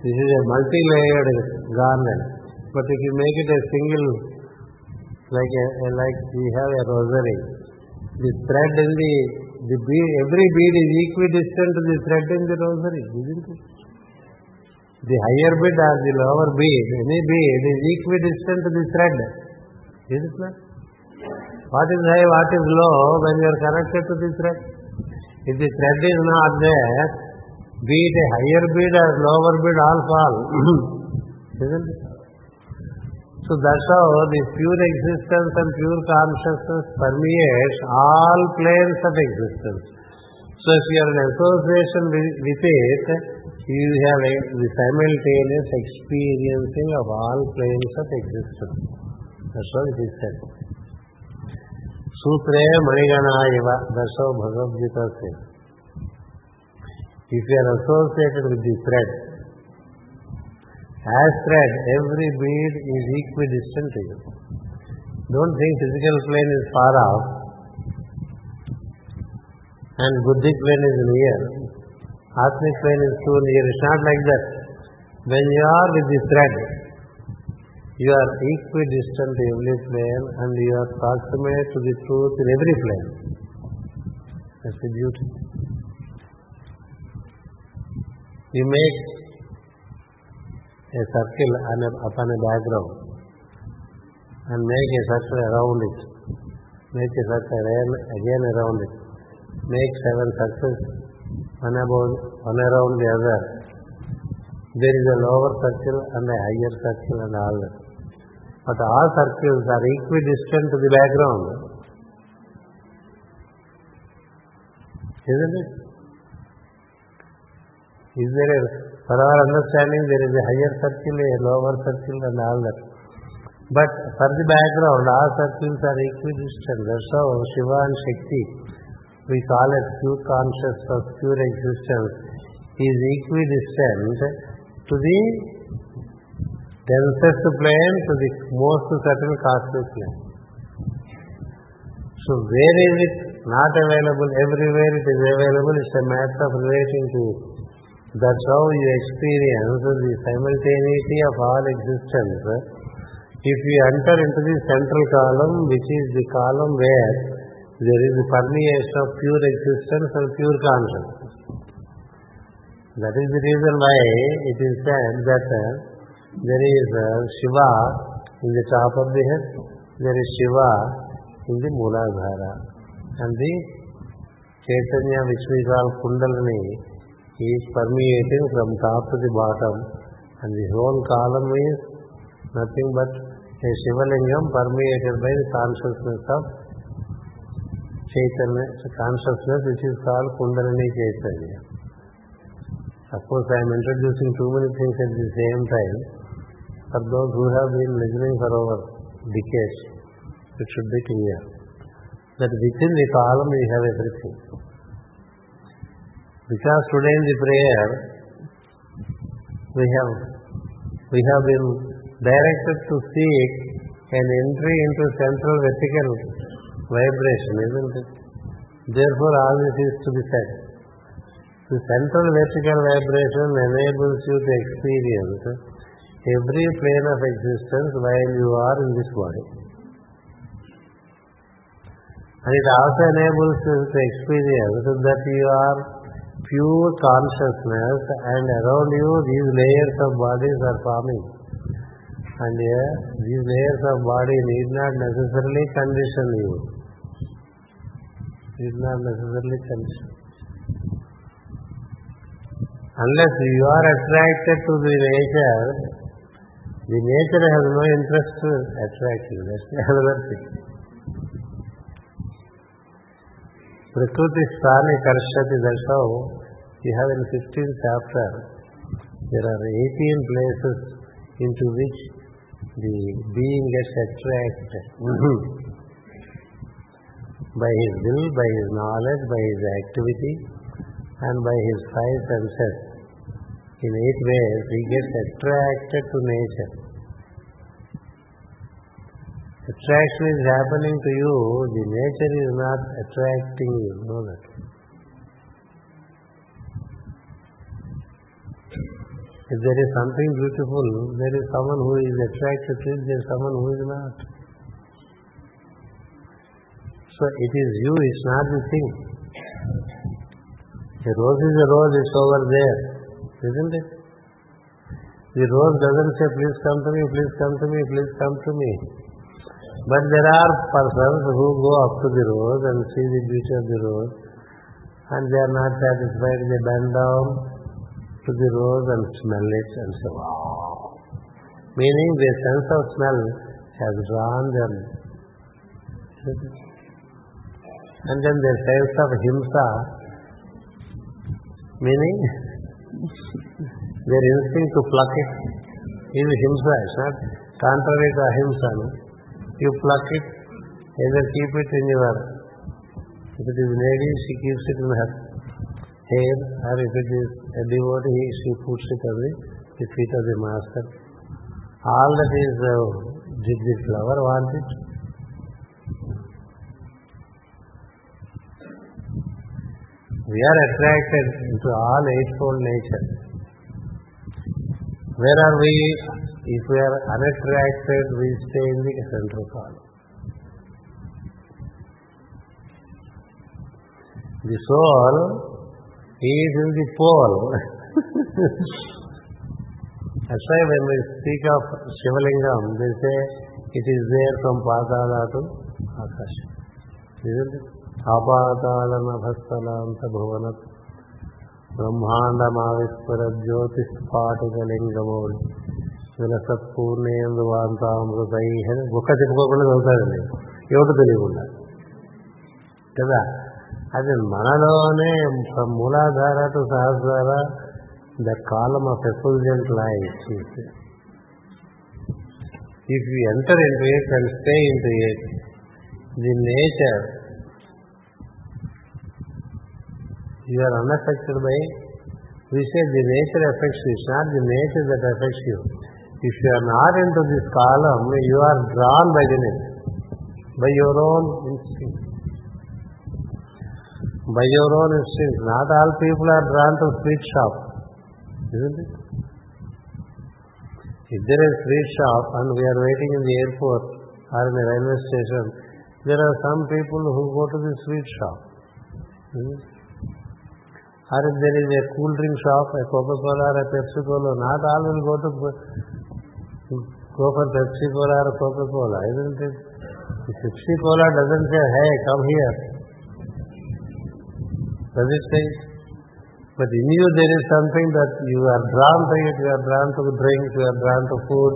this is a multi-layered garland. But if you make it a single, like a, like we have a rosary, the thread in the the bead, every bead is equidistant to the thread in the rosary, isn't it? The higher bead or the lower bead, any bead is equidistant to the thread. Is it not? What is high, what is low when you are connected to the thread? If the thread is not there, be it a higher bead or lower bead, all fall. Isn't it? So So that's how the pure existence and pure consciousness permeates all planes of existence. So if you are in association with, with it, you have a, the simultaneous experiencing of all planes of existence. That's what it is said. Sutre Manigana Iva, that's how Bhagavad Gita says. If you are associated with the thread, as thread, every bead is equidistant to you. Don't think physical plane is far off and buddhic plane is near. Atmic plane is too near. It's not like that. When you are with the thread, you are equidistant to every plane and you are proximate to the truth in every plane. That's the beauty. You make a circle on a, upon a background and make a circle around it. Make a circle again around it. Make seven circles, one about one around the other. There is a lower circle and a higher circle and all that. But all circles are equidistant to the background. Isn't it? Is there a, for our understanding, there is a higher circle, a lower circle and all that. But for the background, all circles are equidistant. That's how Shiva and Shakti, we call it pure consciousness, pure existence, is equidistant to the densest plane to the most subtle cosmic plane. So where is it not available? Everywhere it is available. It's a matter of relating to it. That's how you experience the simultaneity of all existence. If you enter into the central column, which is the column where there is the permeation of pure existence and pure consciousness. That is the reason why it is said that there is Shiva in the top of the head, there is Shiva in the Mooladhara. And the Chaitanya which we call Kundalini is permeating from top to the bottom and the whole column is nothing but a Shivalingam permeated by the consciousness of Chaitanya, consciousness which is called Kundalini Chaitanya. Of course, I am introducing too many things at the same time. For those who have been listening for over decades, it should be clear that within the column we have everything. Because today in the prayer, we have we have been directed to seek an entry into central vertical vibration, isn't it? Therefore, all this is to be said. The central vertical vibration enables you to experience every plane of existence while you are in this body. And it also enables you to experience that you are pure consciousness and around you these layers of bodies are forming. And yeah, these layers of body need not necessarily condition you. Need not necessarily condition. Unless you are attracted to the nature, the nature has no interest to attract you. That's another thing. Prakriti Sthani Karshati, that's you have in 15th chapter, there are 18 places into which the being gets attracted. Mm-hmm. by his will, by his knowledge, by his activity, and by his five senses. In eight ways, he gets attracted to nature. Attraction is happening to you, the nature is not attracting you. Know that. If there is something beautiful, there is someone who is attracted to it, there is someone who is not. So it is you, it's not the thing. The rose is a rose, it's over there, isn't it? The rose doesn't say, please come to me, please come to me, please come to me. But there are persons who go up to the rose and see the beauty of the rose and they are not satisfied, they bend down to the rose and smell it and say, wow. meaning their sense of smell has drawn them. And then their sense of himsa, meaning their instinct to pluck it, is himsa. It's not contrary to ahimsa. No? You pluck it, either keep it in your, if it is lady, she keeps it in her hair, or if it is a devotee, she puts it at the feet of the master. All that is, uh, did the flower want it? We are attracted into all eightfold nature. Where are we? If we are unattracted, we stay in the central column. The soul is in the pole as I why when speak of Shivalingam దిసే it is there from Patala to Akasham ఆపాతాళనభస్థలాంత భువన జ్యోతిష్ జ్యోతిస్ఫాటికలింగమౌళి విలసత్పూర్ణేందు వాంతామృతై అని బుక్క చెప్పుకోకుండా చదువుతాడండి ఎవరు తెలియకుండా. కదా? అది మనలోనే from Muladhara to Sahasrara the column of effulgent life if you enter into it and stay into it the nature you are unaffected by we say the nature affects you it's not the nature that affects you if you are not into this column you are drawn by the nature by your own instinct By your own instinct. Not all people are drawn to sweet shop. Isn't it? If there is sweet shop and we are waiting in the airport or in the railway station there are some people who go to the sweet shop. Isn't or if there is a cool drink shop, a Coca-Cola or a Pepsi-Cola, not all will go to go for Pepsi-Cola or Coca-Cola, isn't it? Pepsi-Cola doesn't say, hey, come here. Does it say? But in you there is something that you are drawn to it, you are drawn to drink, you are drawn to food,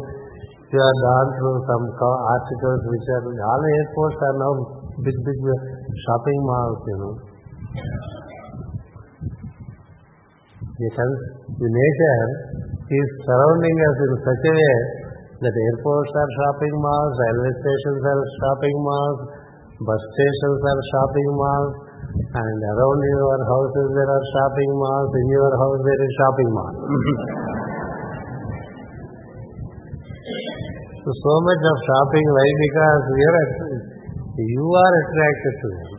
you are drawn to some articles which are, all airports are now big, big uh, shopping malls, you know. The, the nature is surrounding us in such a way that airports are shopping malls, railway stations are shopping malls, bus stations are shopping malls, and around your houses there are shopping malls, in your house there is shopping mall. so, so much of shopping, why? Because we are, you are attracted to them.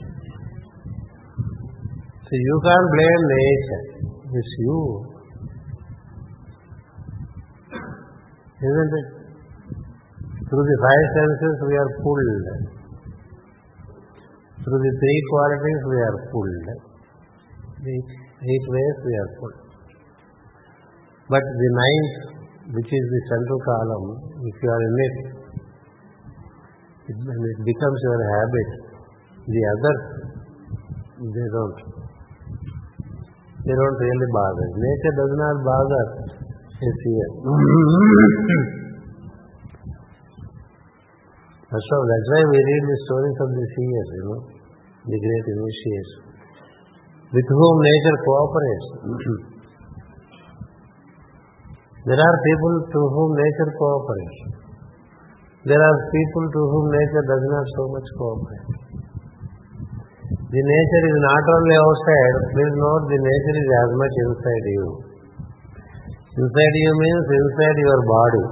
So you can't blame nature. It's you. Isn't it? Through the five senses we are pulled. Through the three qualities we are pulled. The eight ways we are pulled. But the ninth, which is the central column, if you are in it, it, it becomes your habit. The others, they don't they don't really bother. Nature does not bother a seer. that's, that's why we read the stories of the seers, you know, the great initiates, with whom nature cooperates. there are people to whom nature cooperates. There are people to whom nature does not so much cooperate. The nature is not only outside, please note the nature is as much inside you. Inside you means inside your body,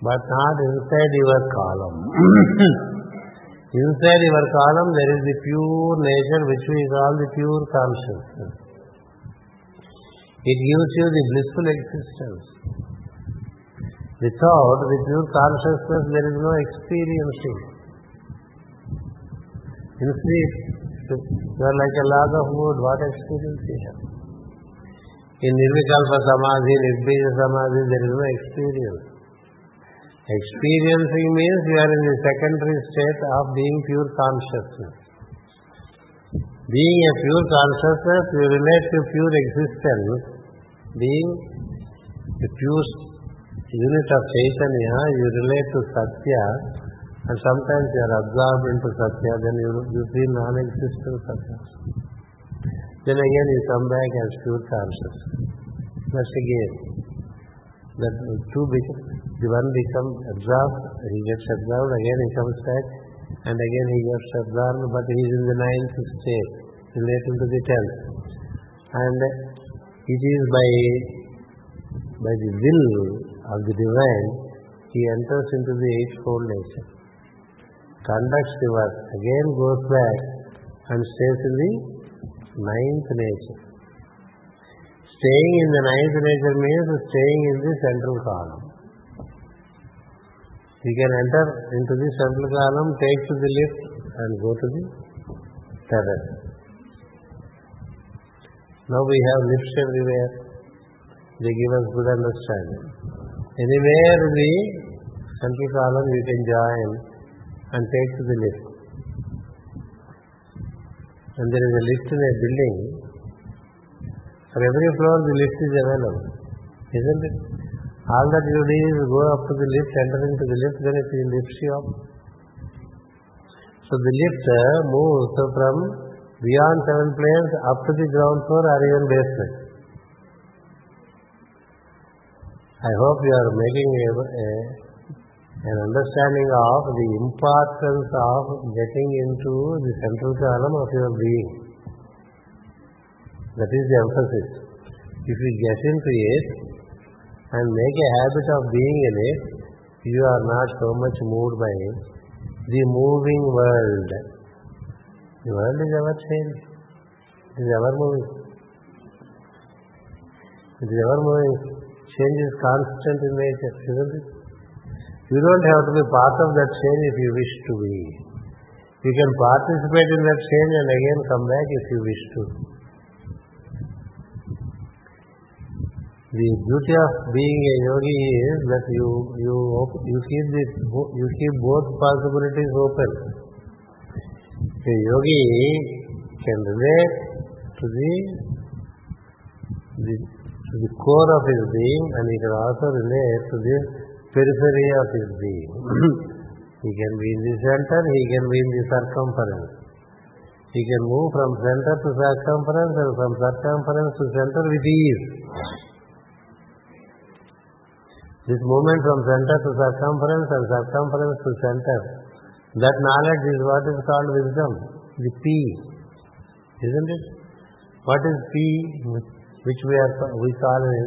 but not inside your column. inside your column there is the pure nature which we call the pure consciousness. It gives you the blissful existence. Without the pure consciousness there is no experiencing. In sleep, you are like a log of wood. What experience? In Nirvikalpa Samadhi, Nirbija Samadhi, there is no experience. Experiencing means you are in the secondary state of being pure consciousness. Being a pure consciousness, you relate to pure existence. Being a pure unit of Chaitanya, you relate to Satya, and sometimes you are absorbed into Satya, then you, you feel non-existent Satya. Then again you come back as pure consciousness. That's again. That two become, the one becomes absorbed, he gets absorbed, again he comes back, and again he gets absorbed, but he is in the ninth state, relating to the tenth. And it is by by the will of the divine, he enters into the eightfold nature, conducts the work, again goes back and stays in the ninth nature. Staying in the ninth nature means staying in the central column. He can enter into the central column, take to the lift and go to the terrace. Now we have lifts everywhere. They give us good understanding. Anywhere in the central column you can join and take to the lift. And there is a lift in a building. For every floor the lift is available. Isn't it? All that you do is go up to the lift, enter into the lift, then it lifts you up. So the lift uh, moves from beyond seven planes up to the ground floor or even basement. I hope you are making a, a, an understanding of the importance of getting into the central column of your being. That is the emphasis. If you get into it and make a habit of being in it, you are not so much moved by the moving world. The world is ever changing. It is ever moving. It is ever moving. Change is constant in nature, isn't it? You don't have to be part of that change if you wish to be. You can participate in that change and again come back if you wish to. The beauty of being a yogi is that you you you keep the you keep both possibilities open. A yogi can relate to the the to the core of his being and he can also relate to the periphery of his being. he can be in the center, he can be in the circumference. He can move from center to circumference and from circumference to center with ease. This movement from center to circumference and circumference to center, that knowledge is what is called wisdom, the P, isn't it? What is P, which we are we call in,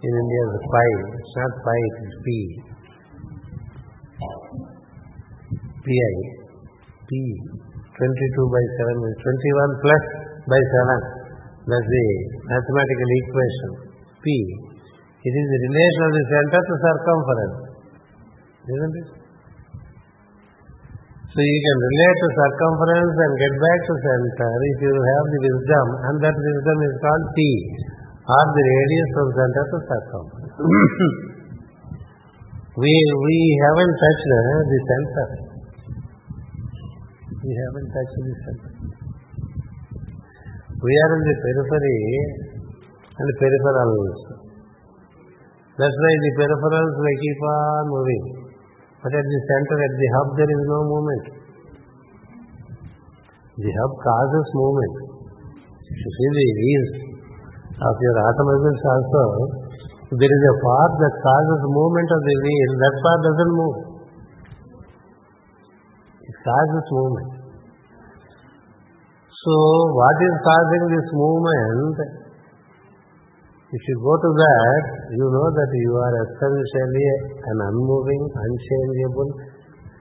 in India as pi? It's not pi, it is P. Pi, P, 22 by 7 is 21 plus by 7. That's the mathematical equation. P. It is the relation of the center to circumference. Isn't it? So you can relate to circumference and get back to center if you have the wisdom and that wisdom is called T or the radius from center to circumference. we we haven't touched uh, the center. We haven't touched the center. We are in the periphery and the peripherals. That's why the peripherals they keep on moving. But at the center, at the hub, there is no movement. The hub causes movement. If you see the wheels of your automobiles also, there is a part that causes movement of the wheel, that part doesn't move. It causes movement. So, what is causing this movement? If you go to that, you know that you are essentially an unmoving, unchangeable,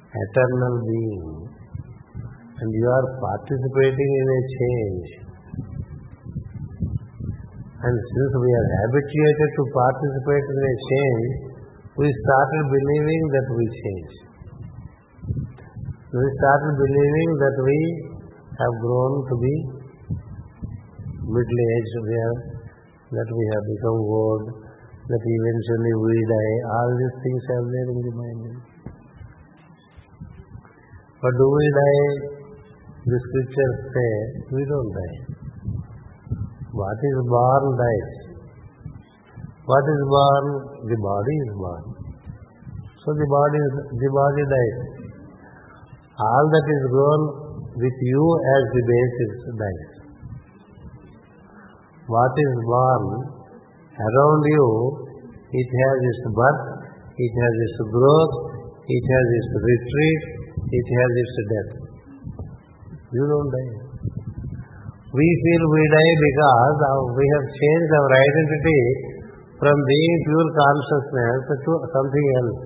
eternal being. And you are participating in a change. And since we are habituated to participate in a change, we started believing that we change. We started believing that we have grown to be middle-aged, we have, that we have become old, that eventually we die. All these things are there in the mind. But do we die? The scriptures say we don't die. What is born dies. What is born? The body is born. So the body, the body dies. All that is grown with you as the basis dies. What is born around you, it has its birth, it has its growth, it has its retreat, it has its death. You don't die. We feel we die because we have changed our identity from being pure consciousness to something else.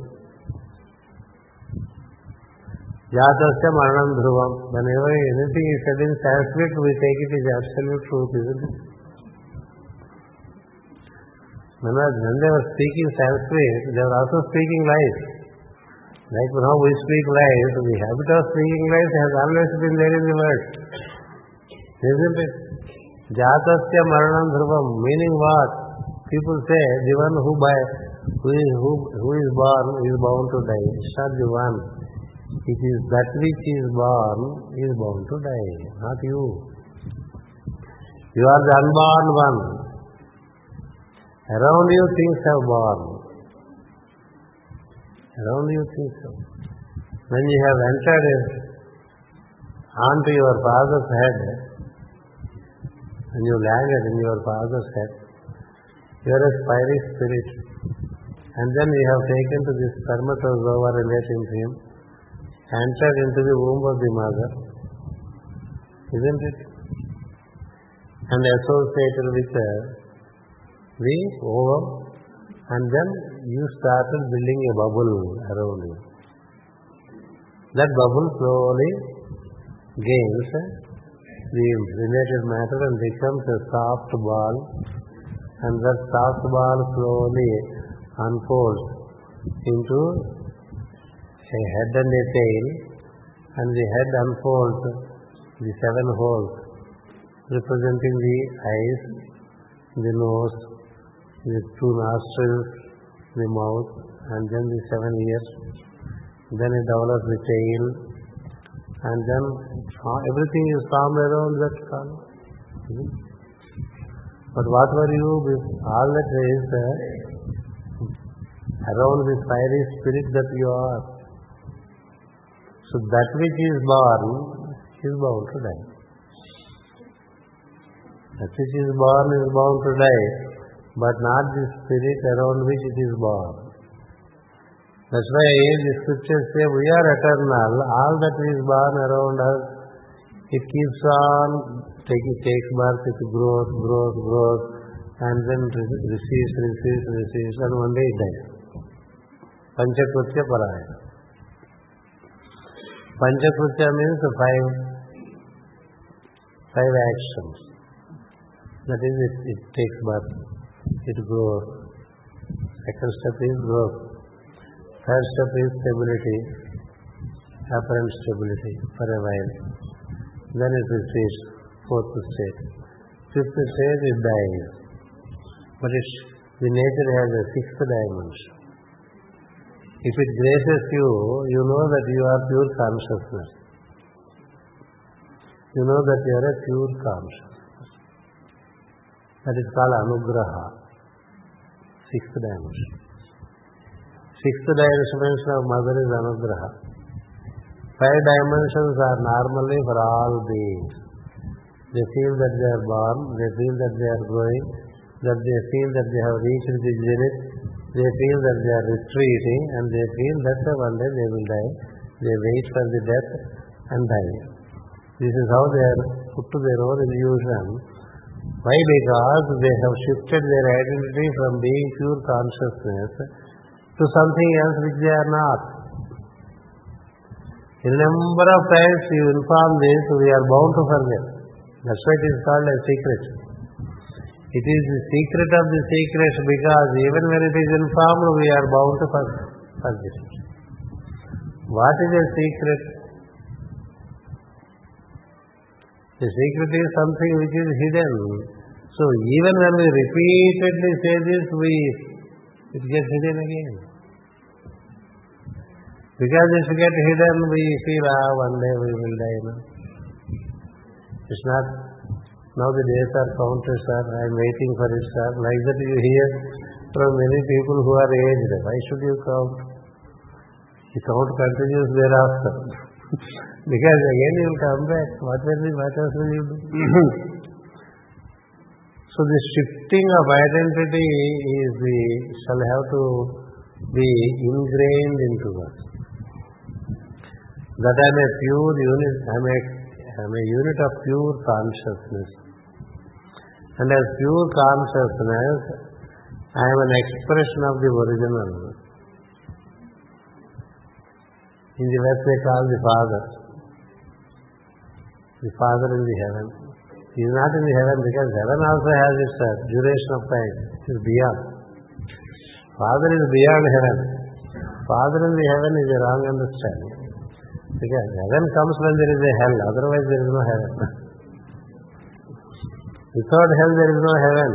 Jatasya Maranam Dhruvam. Whenever anything is said in Sanskrit, we take it as absolute truth, isn't it? When, when they were speaking Sanskrit, they were also speaking lies. Like now we speak lies, the habit of speaking lies has always been there in the world. Isn't it? Jatasya Maranam Dhruvam, meaning what? People say the one who by who is, who, who is born is bound to die. It's not the one. It is that which is born is bound to die, not you. You are the unborn one. Around you things have born. Around you things have. When you have entered onto your father's head, when you landed in your father's head, you are a fiery spirit. And then you have taken to this spermatozoa relating to him, entered into the womb of the mother, isn't it? And associated with uh, the and then you started building a bubble around you. That bubble slowly gains the related matter and becomes a soft ball, and that soft ball slowly unfolds into a head and a tail, and the head unfolds the seven holes representing the eyes, the nose, the two nostrils, the mouth, and then the seven ears. Then it develops the tail, and then everything is formed around that skull. But what were you all that is uh, around the fiery spirit that you are? So that which is born is bound to die. That which is born is bound to die, but not the spirit around which it is born. That's why the scriptures say we are eternal. All that is born around us, it keeps on taking takes birth, it grows, grows, grows, and then receives, receives, receives, and one day it dies. Panchakritya Paraya. Panchakritya means five five actions. That is, it, it takes birth, it grows. Second step is growth. Third step is stability, apparent stability for a while. Then it recedes, fourth state. Fifth stage, it dies. But it's, the nature has a sixth dimension. If it graces you, you know that you are pure consciousness. You know that you are a pure consciousness. That is called anugraha, sixth dimension. Sixth dimension of mother is anugraha. Five dimensions are normally for all beings. They feel that they are born, they feel that they are growing, that they feel that they have reached the zenith, they feel that they are retreating, and they feel that one day they will die. They wait for the death and die. This is how they are put to their own illusion. Why? Because they have shifted their identity from being pure consciousness to something else which they are not. A number of times you inform this, we are bound to forget. That's why it is called a secret. It is the secret of the secret because even when it is informed, we are bound to forget. What is a secret? The secret is something which is hidden. So even when we repeatedly say this, we it gets hidden again. Because if it gets hidden, we feel, ah, one day we will die. No? It's not, now the days are counted, sir, I am waiting for it, sir. Like that you hear from many people who are aged. Why should you count? The count continues thereafter. because again you will come back. What will be, what else will you do? so the shifting of identity is the, shall have to be ingrained into us. That I am a pure unit, I am a, I am a unit of pure consciousness. And as pure consciousness, I am an expression of the original. In the West they call the Father. The Father in the heaven. He is not in the heaven because heaven also has its uh, duration of time. It is beyond. Father is beyond heaven. Father in the heaven is a wrong understanding. Because heaven comes when there is a hell, otherwise there is no heaven. Without hell there is no heaven.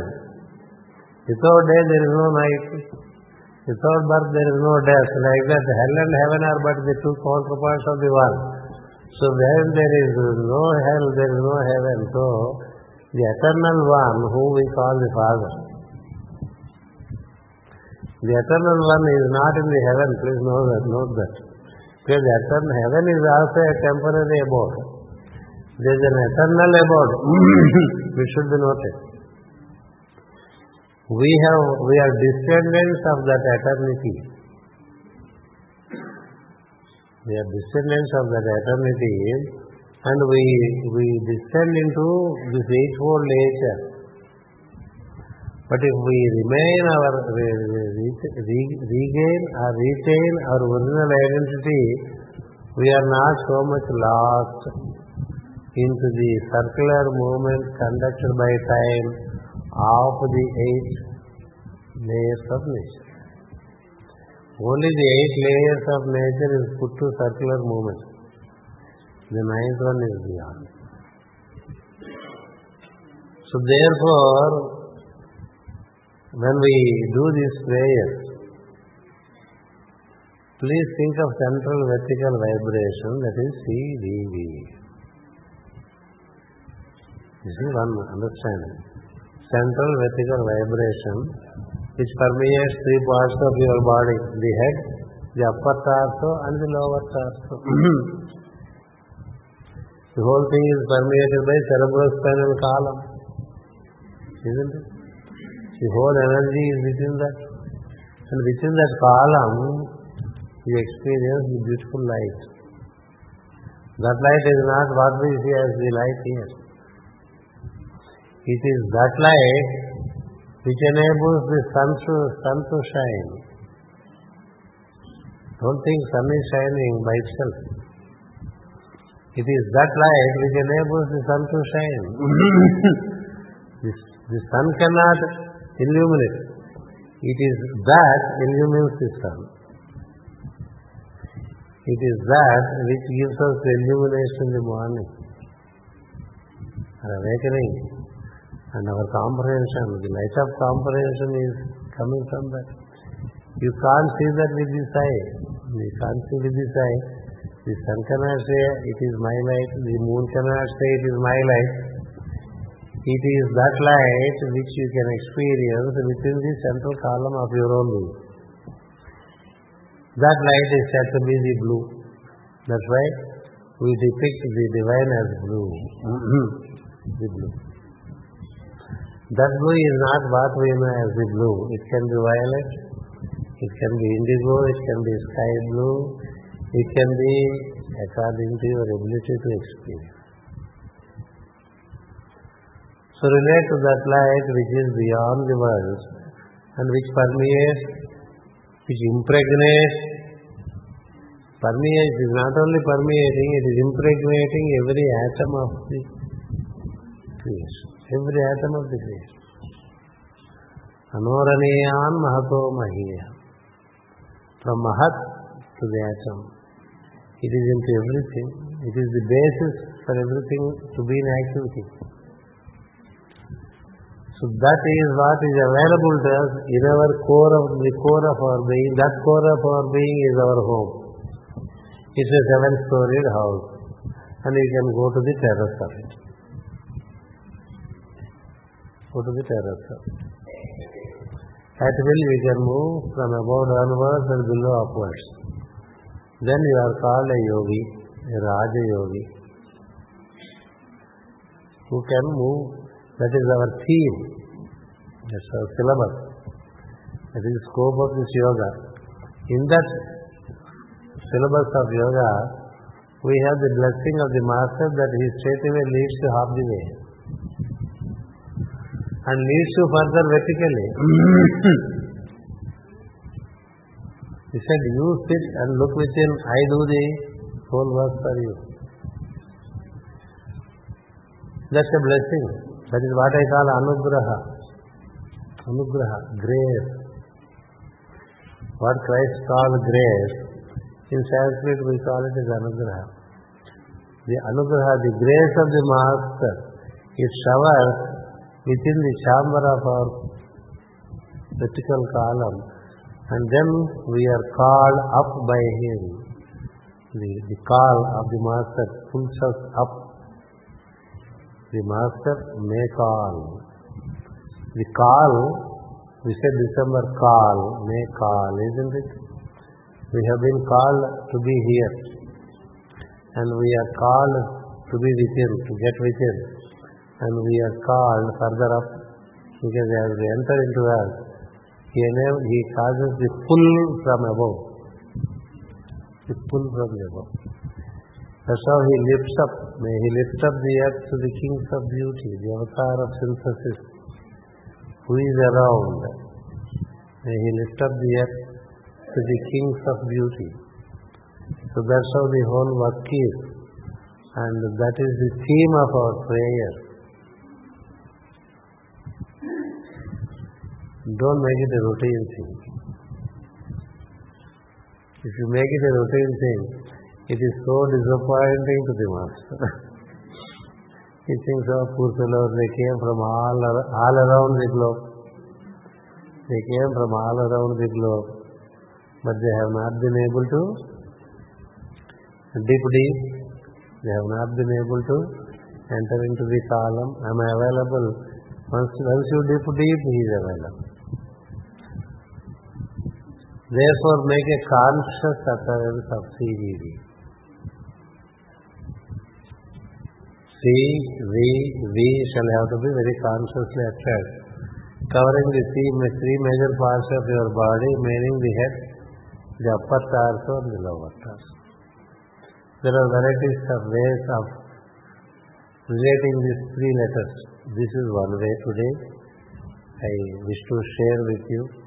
Without day there is no night. Without birth there is no death. Like that, hell and heaven are but the two counterparts of the one. So when there is no hell, there is no heaven. So the eternal one who we call the Father. The eternal one is not in the heaven, please know that, note that. Because the eternal heaven is also a temporary abode. There is an eternal abode, which should be noted. We have we are descendants of that eternity. We are descendants of that eternity and we we descend into this eightfold nature. But if we remain our regain or retain our original identity, we are not so much lost into the circular movement conducted by time of the eight layers of nature. Only the eight layers of nature is put to circular movement. The ninth one is beyond. So therefore, when we do this prayer, please think of central vertical vibration that is CVV. This is one understanding. Central vertical vibration which permeates three parts of your body, the head, the upper torso and the lower torso. the whole thing is permeated by cerebrospinal column. Isn't it? The whole energy is within that. And within that column, you experience the beautiful light. That light is not what we see as the light here. It is that light which enables the sun to, sun to shine. Don't think sun is shining by itself. It is that light which enables the sun to shine. this, the sun cannot illuminate. It is that illumines the sun. It is that which gives us the illumination in the morning. Our awakening and our comprehension, the light of comprehension is coming from that. You can't see that with this eye. You can't see with this eye. The sun cannot say it is my light, the moon cannot say it is my light. It is that light which you can experience within the central column of your own being. That light is said to be the blue. That's why we depict the divine as blue. the blue. That blue is not what we know as the blue. It can be violet, it can be indigo, it can be sky blue, it can be according to your ability to experience. So relate to that light which is beyond the world and which permeates, which impregnates, permeates is not only permeating, it is impregnating every atom of the creation. Every atom of the creation. Anoraniyan Mahato. From Mahat to the atom. It is into everything. It is the basis for everything to be in activity. So that is what is available to us in our core of the core of our being. That core of our being is our home. It's a seven-storied house, and you can go to the terrace of it. To the terrace. At will we can move from above downwards and below upwards. then you are called a yogi, a Raja yogi, who can move. That is our theme. That's our syllabus. That is the scope of this yoga. In that syllabus of yoga, we have the blessing of the master that he straightaway leads you half the way and leads you further vertically. he said, You sit and look within, I do the whole work for you. That's a blessing. That is what I call anugraha. Anugraha, grace. What Christ called grace, in Sanskrit we call it as anugraha. The anugraha, the grace of the Master, is showered within the chamber of our vertical column and then we are called up by Him. The, call of the Master pulls us up. The Master may call. The call, we said December call, may call, isn't it? We have been called to be here and we are called to be within, to get within and we are called further up because as we enter into us, he, enable, he causes the pull from above. The pull from above. That's how he lifts up. May he lift up the earth to the kings of beauty, the avatar of synthesis, who is around. May he lift up the earth to the kings of beauty. So that's how the whole work is. And that is the theme of our prayer. Don't make it a routine thing. If you make it a routine thing, it is so disappointing to the master. he thinks, oh, poor fellows, they came from all, all around the globe. They came from all around the globe, but they have not been able to dip deep. They have not been able to enter into the column. Am I available? Once, once you dip deep, he is available. Therefore, make a conscious utterance of CVV. C, V, V shall have to be very consciously uttered. Covering the three, major parts of your body, meaning the head, the upper torso and the lower torso. There are varieties of ways of relating these three letters. This is one way today. I wish to share with you.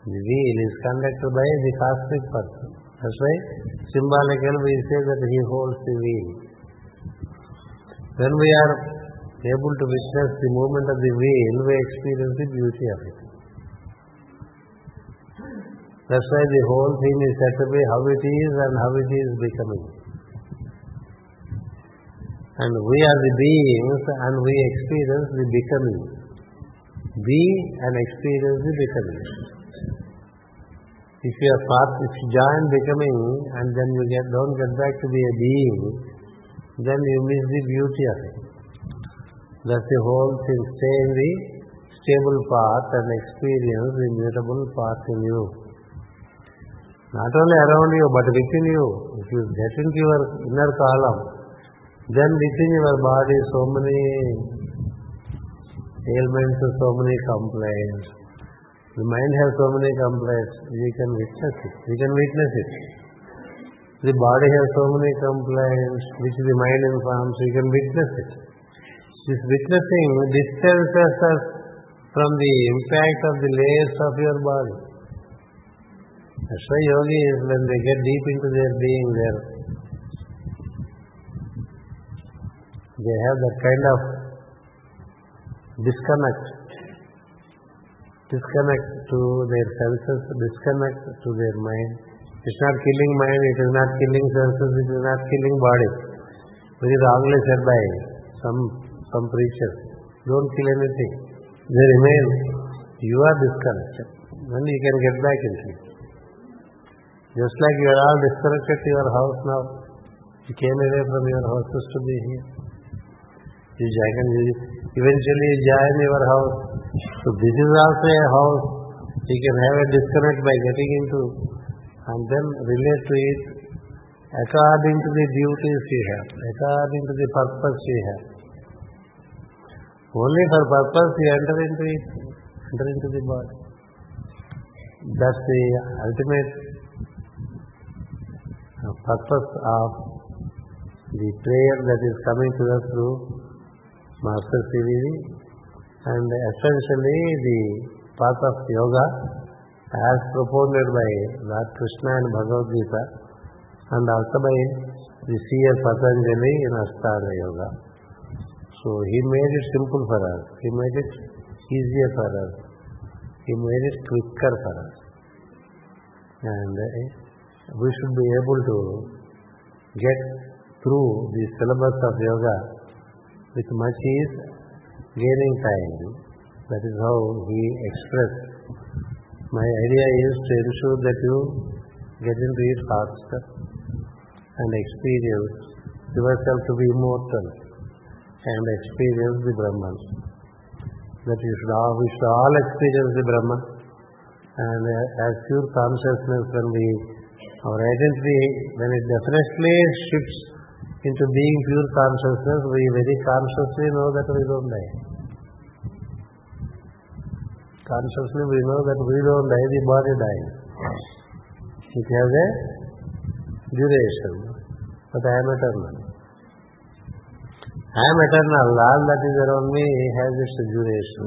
The wheel is conducted by the cosmic person. That's why symbolically we say that he holds the wheel. When we are able to witness the movement of the wheel, we experience the beauty of it. That's why the whole thing is said to be how it is and how it is becoming. And we are the beings and we experience the becoming. Be and experience the becoming. If you are part, if you join becoming and then you get don't get back to be a being, then you miss the beauty of it. That's the whole thing. Stay in the stable path and experience the mutable path in you. Not only around you, but within you. If you get into your inner column, then within your body so many ailments, so many complaints. The mind has so many complaints. We can witness it. We can witness it. The body has so many complaints, which the mind informs. We can witness it. This witnessing distances us from the impact of the layers of your body. That's why yogis, when they get deep into their being, they have that kind of disconnect, disconnect to their senses, disconnect to their mind, It's not killing mind, it is not killing senses, it is not killing body. Very wrongly said by some some preachers. Don't kill anything. They remain. You are disconnected. Then you can get back into it. Just like you are all disconnected to your house now. You came away from your houses to be here. You join, eventually join your house. So this is also a house. You can have a disconnect by getting into and then relate to it according to the duties you have, according to the purpose you have. Only for purpose you enter into it, enter into the body. That's the ultimate uh, purpose of the prayer that is coming to us through Master CVV and essentially the path of yoga as propounded by Lord Krishna in Bhagavad Gita and also by the seer Patanjali in Ashtanga Yoga. So he made it simple for us. He made it easier for us. He made it quicker for us. And eh, we should be able to get through the syllabus of yoga with much ease, gaining time. That is how he expressed. My idea is to ensure that you get into it faster and experience yourself to be immortal and experience the Brahman. That you should all, we should all experience the Brahman. And uh, as pure consciousness, when we, our identity, when it definitely shifts into being pure consciousness, we very consciously know that we don't die. Consciously we know that we don't die, the body dies. It has a duration, but I am eternal. I am eternal, all that is around me has its duration.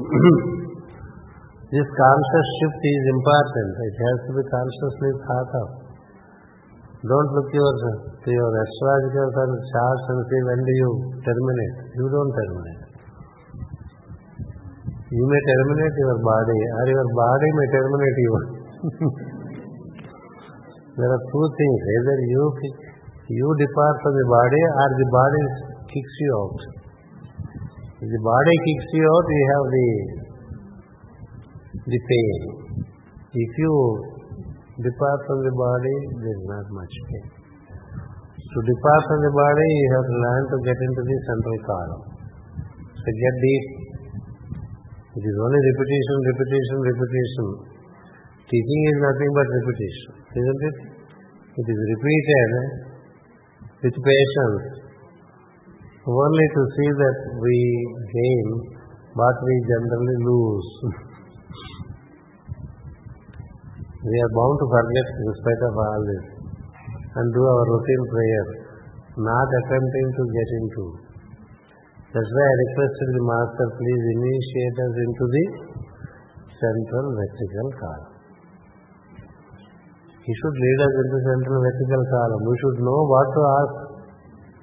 this conscious shift is important. It has to be consciously thought of. Don't look your, to your astrologers and charts and say when do you terminate. You don't terminate. You may terminate your body or your body may terminate you. there are two things. Either you you depart from the body or the body kicks you out. If the body kicks you out, you have the the pain. If you depart from the body, there is not much pain. To depart from the body, you have to learn to get into the central column. So get deep. It is only repetition, repetition, repetition. Teaching is nothing but repetition, isn't it? It is repeated with patience, only to see that we gain what we generally lose. we are bound to forget in spite of all this and do our routine prayer, not attempting to get into. That's why I requested the Master, please initiate us into the central vertical column. He should lead us into central vertical column. We should know what to ask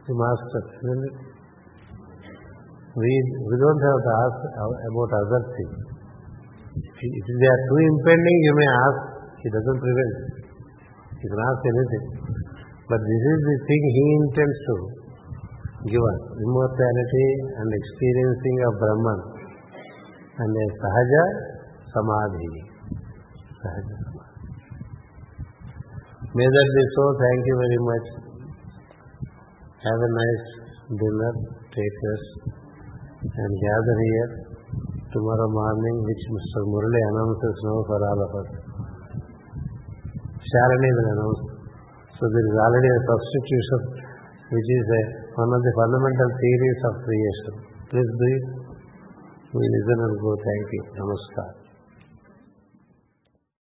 the Master, isn't it? We, we don't have to ask about other things. If they are too impending, you may ask. He doesn't prevent. You can ask anything. But this is the thing he intends to give us. Immortality and experiencing of Brahman. And a sahaja samadhi. Sahaja samadhi. May that be so. Thank you very much. Have a nice dinner. Take rest. And gather here tomorrow morning, which Mr. Murali announces now for all of us. Sharani will. So there is already a substitution, which is one of the fundamental theories of creation. Please do. We listen and go. Thank you.